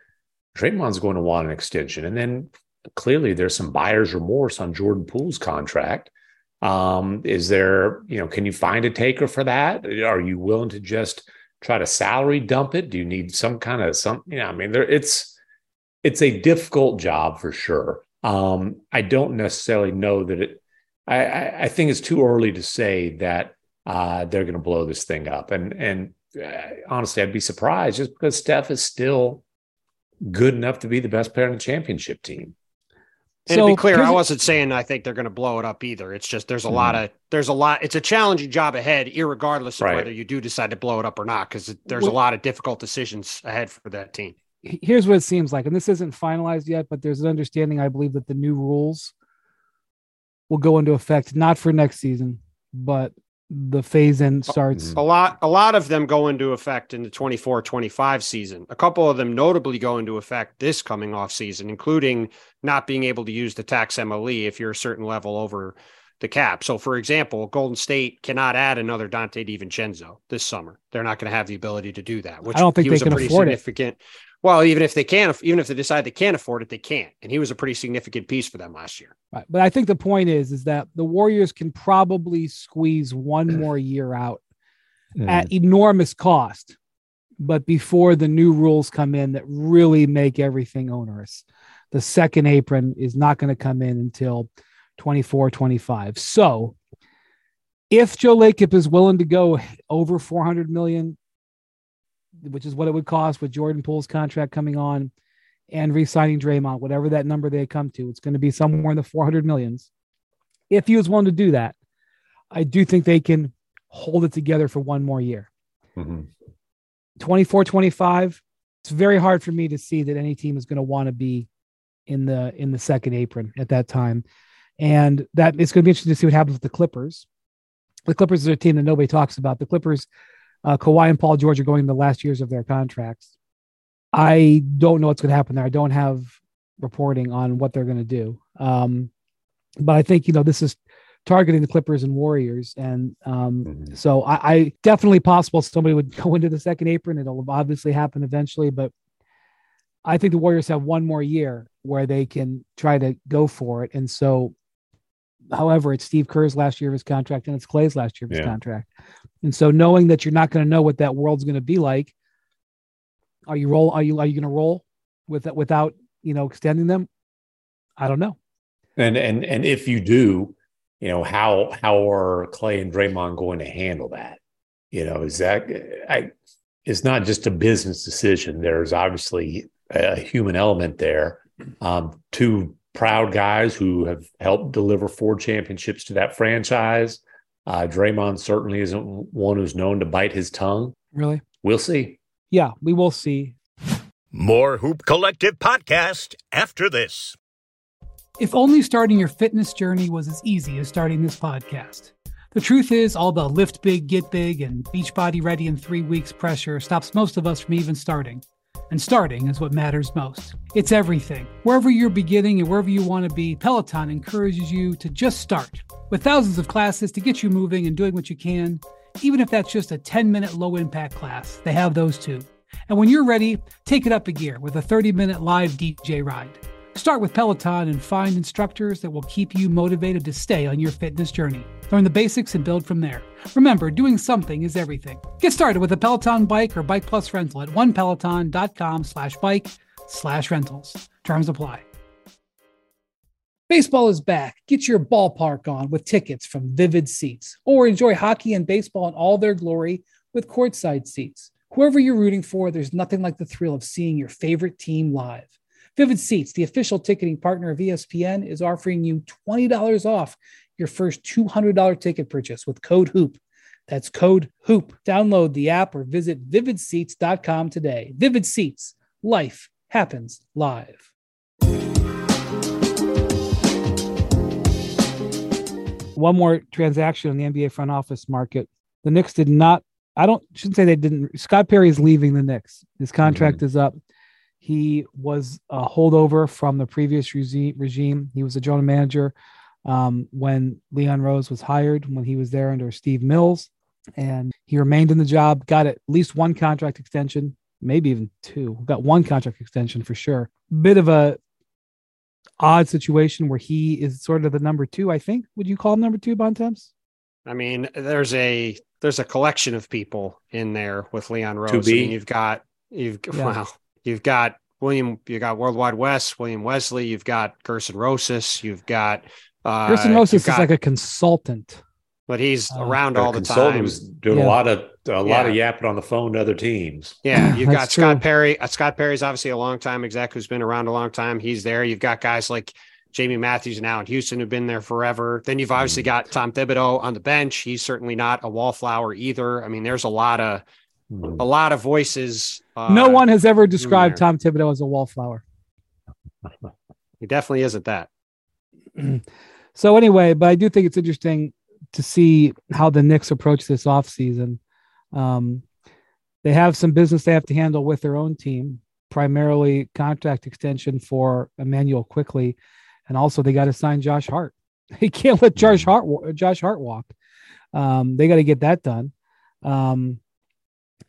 Speaker 3: Draymond's going to want an extension, and then clearly there's some buyer's remorse on Jordan Poole's contract. Um, is there, you know, can you find a taker for that? Are you willing to just try to salary dump it? Do you need some kind of some? You know, I mean, there it's it's a difficult job for sure. Um, I don't necessarily know that it. I, I, I think it's too early to say that uh, they're going to blow this thing up. And and uh, honestly, I'd be surprised just because Steph is still good enough to be the best player in the championship team.
Speaker 2: And so, to be clear, I wasn't saying I think they're going to blow it up either. It's just there's a mm-hmm. lot of there's a lot. It's a challenging job ahead, regardless of right. whether you do decide to blow it up or not, because there's well, a lot of difficult decisions ahead for that team.
Speaker 1: Here's what it seems like, and this isn't finalized yet, but there's an understanding, I believe, that the new rules will go into effect not for next season, but the phase in starts
Speaker 2: a lot a lot of them go into effect in the 24-25 season. A couple of them notably go into effect this coming off season including not being able to use the tax mle if you're a certain level over the cap. So for example golden state cannot add another Donte DiVincenzo this summer. They're not going to have the ability to do that
Speaker 1: which i don't think they can afford significant
Speaker 2: it. Well, even if they can't, even if they decide they can't afford it, they can't. And he was a pretty significant piece for them last year.
Speaker 1: Right. But I think the point is, is that the Warriors can probably squeeze one more year out mm. at enormous cost, but before the new rules come in that really make everything onerous. The second apron is not going to come in until 24, 25. So if Joe Lacob is willing to go over 400 million, which is what it would cost with Jordan Poole's contract coming on and re-signing Draymond, whatever that number they come to, it's going to be somewhere in the 400 millions. If he was willing to do that, I do think they can hold it together for one more year. Mm-hmm. 24, 25, it's very hard for me to see that any team is going to want to be in the in the second apron at that time. And that it's going to be interesting to see what happens with the Clippers. The Clippers are a team that nobody talks about. The Clippers uh, Kawhi and Paul George are going the last years of their contracts. I don't know what's going to happen there. I don't have reporting on what they're going to do. Um, but I think you know this is targeting the Clippers and Warriors, and um, mm-hmm. so I, I, definitely possible somebody would go into the second apron. It'll obviously happen eventually, but I think the Warriors have one more year where they can try to go for it. And so However, it's Steve Kerr's last year of his contract and it's Klay's last year of his yeah. contract. And so knowing that you're not going to know what that world's going to be like, are you roll? Are you are you going to roll with that without you know extending them? I don't know.
Speaker 3: And and and if you do, you know how how are Clay and Draymond going to handle that? You know, is that I? It's not just a business decision. There's obviously a human element there. Um, two proud guys who have helped deliver four championships to that franchise. Uh, Draymond certainly isn't one who's known to bite his tongue.
Speaker 1: Really?
Speaker 3: We'll see.
Speaker 1: Yeah, we will see.
Speaker 5: More Hoop Collective podcast after this.
Speaker 6: If only starting your fitness journey was as easy as starting this podcast. The truth is, all the lift big, get big, and Beachbody ready in three weeks pressure stops most of us from even starting and starting is what matters most. It's everything. Wherever you're beginning and wherever you want to be, Peloton encourages you to just start. With thousands of classes to get you moving and doing what you can, even if that's just a 10 minute low impact class, they have those too. And when you're ready, take it up a gear with a 30 minute live DJ ride. Start with Peloton and find instructors that will keep you motivated to stay on your fitness journey. Learn the basics and build from there. Remember, doing something is everything. Get started with a Peloton bike or Bike Plus rental at onepeloton.com slash bike slash rentals. Terms apply. Baseball is back. Get your ballpark on with tickets from Vivid Seats or enjoy hockey and baseball in all their glory with courtside seats. Whoever you're rooting for, there's nothing like the thrill of seeing your favorite team live. Vivid Seats, the official ticketing partner of ESPN, is offering you $20 off your first $200 ticket purchase with code HOOP. That's code HOOP. Download the app or visit vividseats.com today. Vivid Seats, life happens live.
Speaker 1: One more transaction in the NBA front office market. The Knicks did not, I don't, shouldn't say they didn't. Scott Perry is leaving the Knicks. His contract mm-hmm. is up. He was a holdover from the previous regime. He was a general manager um, when Leon Rose was hired, when he was there under Steve Mills. And he remained in the job, got at least one contract extension, maybe even two. Got one contract extension for sure. Bit of a odd situation where he is sort of the number two, I think. Would you call him number two, Bontemps?
Speaker 2: I mean, there's a there's a collection of people in there with Leon Rose. I mean, you've got you've yeah. wow, You've got William, you got Worldwide West, William Wesley, you've got Gersson Rosas, you've got
Speaker 1: uh Gersson Rosas got, is like a consultant.
Speaker 2: But he's uh, around all the time.
Speaker 3: He was doing yeah. a lot of a yeah. lot of yapping on the phone to other teams.
Speaker 2: Yeah, you've got true. Scott Perry. Uh, Scott Perry's obviously a long time exec who's been around a long time. He's there. You've got guys like Jamie Matthews now in Houston who've been there forever. Then you've obviously mm. got Tom Thibodeau on the bench. He's certainly not a wallflower either. I mean, there's a lot of Hmm. a lot of voices.
Speaker 1: Uh, no one has ever described Tom Thibodeau as a wallflower.
Speaker 2: he definitely isn't that.
Speaker 1: so anyway, but I do think it's interesting to see how the Knicks approach this offseason. Um, they have some business they have to handle with their own team, primarily contract extension for Immanuel Quickley, and also they got to sign Josh Hart. They can't let Josh. Hart Josh Hart walk. Um, they got to get that done. Um,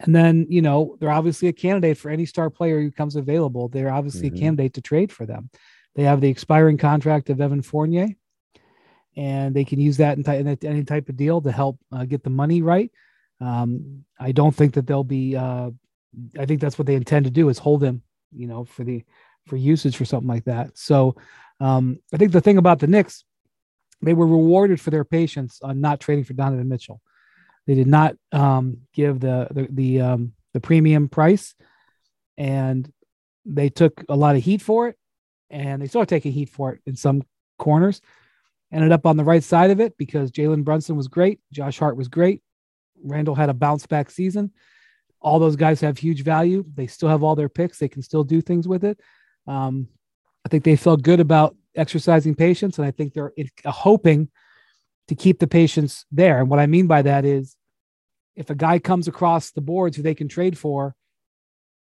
Speaker 1: and then, you know, they're obviously a candidate for any star player who comes available. They're obviously mm-hmm. a candidate to trade for them. They have the expiring contract of Evan Fournier, and they can use that in, in any type of deal to help uh, get the money right. Um, I don't think that they'll be. Uh, I think that's what they intend to do is hold him, you know, for the for usage for something like that. So um, I think the thing about the Knicks, they were rewarded for their patience on not trading for Donovan Mitchell. They did not um, give the the the, um, the premium price, and they took a lot of heat for it, and they still started taking heat for it in some corners. Ended up on the right side of it because Jalen Brunson was great, Josh Hart was great, Randle had a bounce back season. All those guys have huge value. They still have all their picks. They can still do things with it. Um, I think they felt good about exercising patience, and I think they're hoping to keep the patience there. And what I mean by that is if a guy comes across the boards who they can trade for,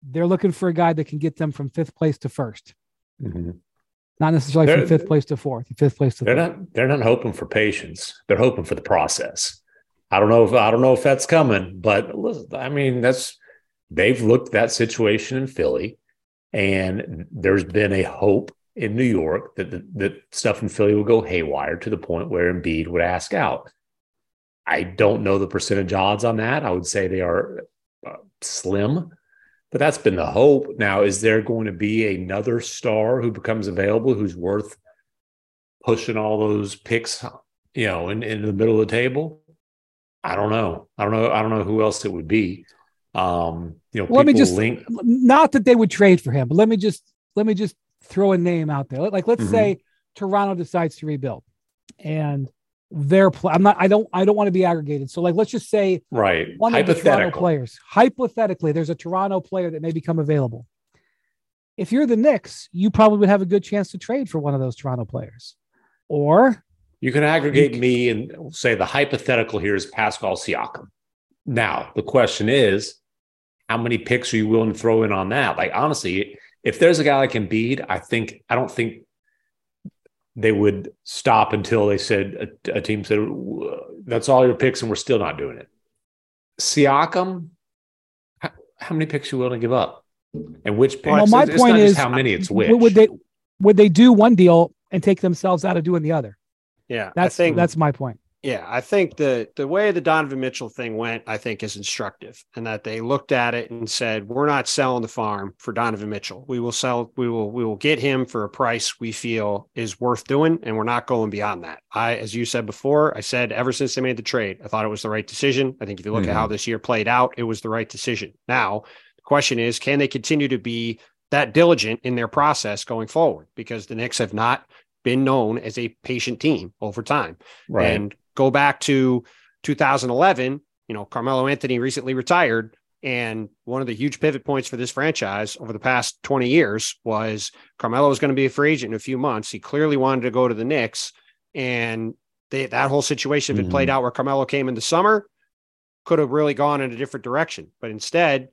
Speaker 1: they're looking for a guy that can get them from fifth place to 1st mm-hmm. Not necessarily they're, from fifth place to fourth, fifth place to
Speaker 3: they're third. not they're not hoping for patience. They're hoping for the process. I don't know if I don't know if that's coming, but listen, I mean that's they've looked at that situation in Philly, and there's been a hope in New York that, that, that stuff in Philly will go haywire to the point where Embiid would ask out. I don't know the percentage odds on that. I would say they are uh, slim, but that's been the hope. Now, is there going to be another star who becomes available who's worth pushing all those picks, you know, in, in the middle of the table? I don't know. I don't know. I don't know who else it would be. Um, you know,
Speaker 1: let me just link. Not that they would trade for him, but let me just let me just throw a name out there. Like let's mm-hmm. say Toronto decides to rebuild and their play. I'm not, I don't, I don't want to be aggregated. So like, let's just say
Speaker 3: right.
Speaker 1: one of the Toronto players, hypothetically, there's a Toronto player that may become available. If you're the Knicks, you probably would have a good chance to trade for one of those Toronto players. Or
Speaker 3: you can aggregate you me and say the hypothetical here is Pascal Siakam. Now, the question is, how many picks are you willing to throw in on that? Like, honestly, if there's a guy like Embiid, I think I don't think they would stop until they said a, a, team said that's all your picks and we're still not doing it. Siakam, how, how many picks are you willing to give up? And which picks?
Speaker 1: Well, my
Speaker 3: it's,
Speaker 1: point
Speaker 3: it's
Speaker 1: is
Speaker 3: how many. It's which.
Speaker 1: Would they would they do one deal and take themselves out of doing the other?
Speaker 2: Yeah,
Speaker 1: That's
Speaker 2: think
Speaker 1: that's my point.
Speaker 2: Yeah, I think the the way the Donovan Mitchell thing went, I think is instructive, and that they looked at it and said, "We're not selling the farm for Donovan Mitchell. We will sell. We will. We will get him for a price we feel is worth doing, and we're not going beyond that." I, as you said before, I said ever since they made the trade, I thought it was the right decision. I think if you look at how mm-hmm. this year played out, it was the right decision. Now, the question is, can they continue to be that diligent in their process going forward? Because the Knicks have not been known as a patient team over time.
Speaker 3: Right.
Speaker 2: And go back to 2011, you know, Carmelo Anthony recently retired. And one of the huge pivot points for this franchise over the past 20 years was Carmelo was going to be a free agent in a few months. He clearly wanted to go to the Knicks. And they, that whole situation, if it played mm-hmm. out where Carmelo came in the summer, could have really gone in a different direction. But instead,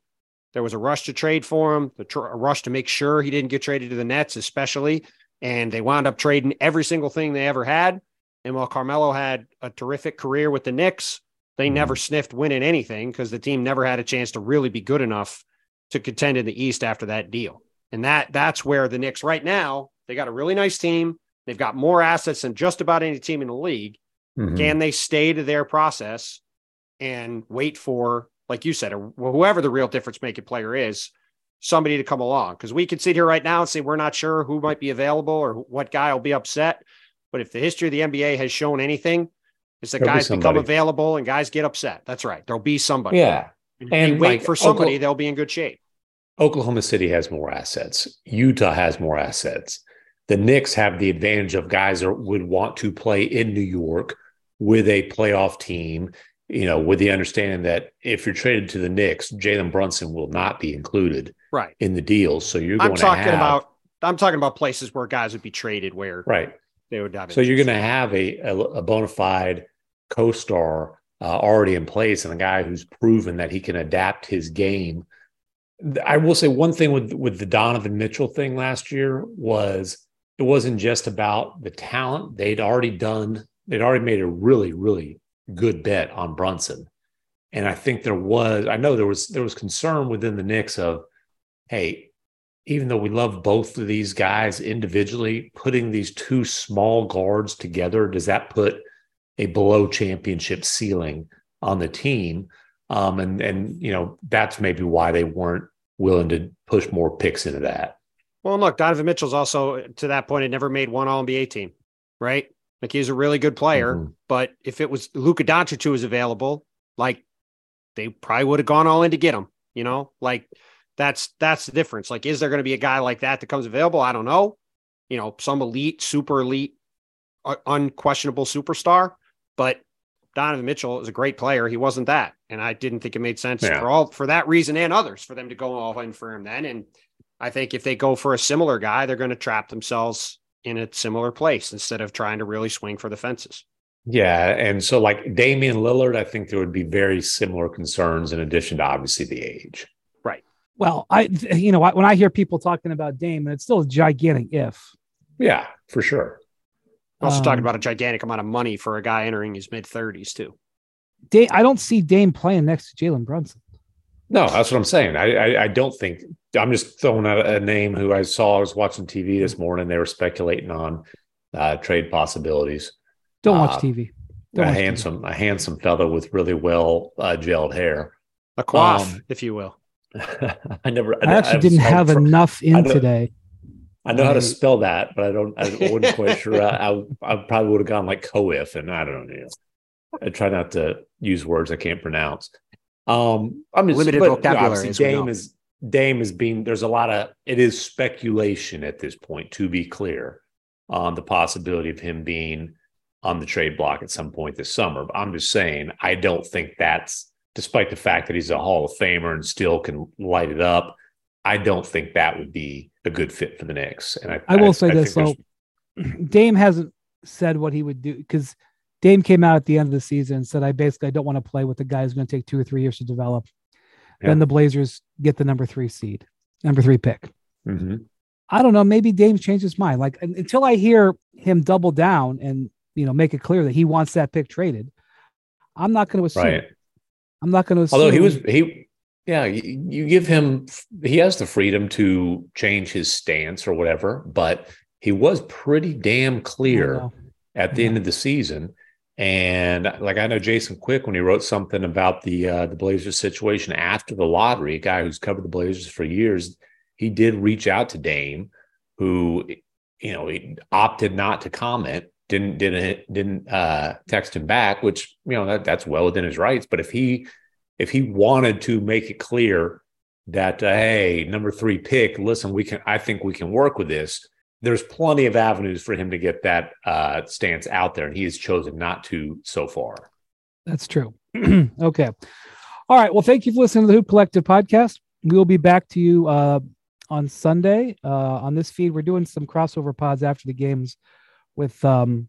Speaker 2: there was a rush to trade for him, the tr- a rush to make sure he didn't get traded to the Nets, especially. And they wound up trading every single thing they ever had. And while Carmelo had a terrific career with the Knicks, they
Speaker 3: Mhm.
Speaker 2: never sniffed winning anything because the team never had a chance to really be good enough to contend in the East after that deal. And that that's where the Knicks right now, they got a really nice team. They've got more assets than just about any team in the league.
Speaker 3: Mhm.
Speaker 2: Can they stay to their process and wait for, like you said, or whoever the real difference making player is, somebody to come along? Because we could sit here right now and say we're not sure who might be available or what guy will be upset. But if the history of the NBA has shown anything, it's that
Speaker 3: There'll be
Speaker 2: guys become available and guys get upset. That's right. There'll be somebody.
Speaker 3: Yeah.
Speaker 2: And,
Speaker 3: And,
Speaker 2: wait
Speaker 3: like,
Speaker 2: for somebody,
Speaker 3: Oklahoma-
Speaker 2: they'll be in good shape.
Speaker 3: Oklahoma City has more assets. Utah has more assets. The Knicks have the advantage of guys that would want to play in New York with a playoff team, you know, with the understanding that if you're traded to the Knicks, Jalen Brunson will not be included
Speaker 2: Right.
Speaker 3: in the deal. So you're going
Speaker 2: I'm
Speaker 3: to
Speaker 2: talking
Speaker 3: have,
Speaker 2: about I'm talking about places where guys would be traded where
Speaker 3: right.
Speaker 2: They would
Speaker 3: So you're going to have a, a, a bona fide co-star uh, already in place and a guy who's proven that he can adapt his game. I will say one thing with with the Donovan Mitchell thing last year was it wasn't just about the talent. They'd already done, they'd already made a really, really good bet on Brunson. And I think there was, I know there was there was concern within the Knicks of, hey, even though we love both of these guys individually, putting these two small guards together, does that put a below championship ceiling on the team? Um, and and you know that's maybe why they weren't willing to push more picks into that.
Speaker 2: Well, look, Donovan Mitchell's also to that point had never made one All NBA team, right? Like he's a really good player,
Speaker 3: Mhm.
Speaker 2: but if it was Luka Doncic who was available, like they probably would have gone all in to get him. You know, like that's that's the difference. Like, is there going to be a guy like that that comes available? I don't know. You know, some elite, super elite, uh, unquestionable superstar, but Donovan Mitchell is a great player. He wasn't that, and I didn't think it made sense
Speaker 3: Yeah.
Speaker 2: for all for that reason and others for them to go all in for him then. And I think if they go for a similar guy, they're going to trap themselves in a similar place instead of trying to really swing for the fences.
Speaker 3: Yeah, and so like Damian Lillard, I think there would be very similar concerns in addition to obviously the age.
Speaker 1: Well, I you know when I hear people talking about Dame, it's still a gigantic if.
Speaker 3: Yeah, for sure.
Speaker 2: Also talking
Speaker 1: Um,
Speaker 2: about a gigantic amount of money for a guy entering his mid thirties too.
Speaker 1: Dame, I don't see Dame playing next to Jalen Brunson.
Speaker 3: No, that's what I'm saying. I, I I don't think I'm just throwing out a name who I saw. I was watching TV this morning. They were speculating on uh, trade possibilities.
Speaker 1: Don't
Speaker 3: Uh,
Speaker 1: watch TV. Don't
Speaker 3: a
Speaker 1: watch TV.
Speaker 3: handsome, a handsome fellow with really well uh, gelled hair.
Speaker 2: A quaff,
Speaker 3: Um,
Speaker 2: if you will.
Speaker 3: I never.
Speaker 1: I actually
Speaker 3: was-
Speaker 1: didn't
Speaker 3: I-
Speaker 1: have enough in
Speaker 3: I
Speaker 1: today.
Speaker 3: I know how to spell that, but I don't. I wasn't quite sure. I, I, I probably would have gone like coif, and I don't know. I try not to use words I can't pronounce. Um, I'm just,
Speaker 2: Limited
Speaker 3: but,
Speaker 2: vocabulary,
Speaker 3: obviously
Speaker 2: as we
Speaker 3: Dame is Dame is being. There's a lot of. It is speculation at this point. To be clear, on the possibility of him being on the trade block at some point this summer. But I'm just saying, I don't think that's. Despite the fact that he's a Hall of Famer and still can light it up, I don't think that would be a good fit for the Knicks. And I,
Speaker 1: I will say
Speaker 3: I
Speaker 1: this Dame hasn't said what he would do because Dame came out at the end of the season and said, "I basically I don't want to play with the guy who's going to take two or three years to develop."
Speaker 3: Yeah.
Speaker 1: Then the Blazers get the number three seed, number three pick.
Speaker 3: Mhm.
Speaker 1: I don't know. Maybe Dame's changed his mind. Like until I hear him double down and you know make it clear that he wants that pick traded, I'm not going to assume.
Speaker 3: right.
Speaker 1: I'm not going to.
Speaker 3: Although he was he, yeah, you, you give him he has the freedom to change his stance or whatever, but he was pretty damn clear at the yeah. end of the season. And like I know Jason Quick when he wrote something about the uh, the Blazers situation after the lottery, a guy who's covered the Blazers for years, he did reach out to Dame, who you know he opted not to comment, didn't didn't didn't uh, text him back, which you know that that's well within his rights. But if he if he wanted to make it clear that uh, hey number three pick, listen, we can I think we can work with this there's plenty of avenues for him to get that uh, stance out there, and he has chosen not to so far.
Speaker 1: That's true. okay. All right. Well, thank you for listening to the Hoop Collective podcast. We will be back to you uh, on Sunday uh, on this feed. We're doing some crossover pods after the games with um,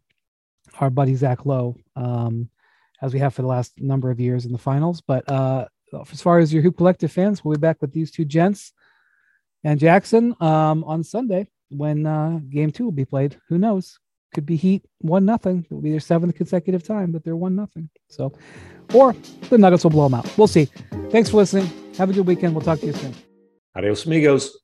Speaker 1: our buddy Zach Lowe, um, as we have for the last number of years in the finals. But uh, as far as your Hoop Collective fans, we'll be back with these two gents and Jackson um, on Sunday when uh, game two will be played. Who knows? Could be Heat one nothing. It will be their seventh consecutive time that they're one nothing. So, or the Nuggets will blow them out. We'll see. Thanks for listening. Have a good weekend. We'll talk to you soon.
Speaker 3: Adios, amigos.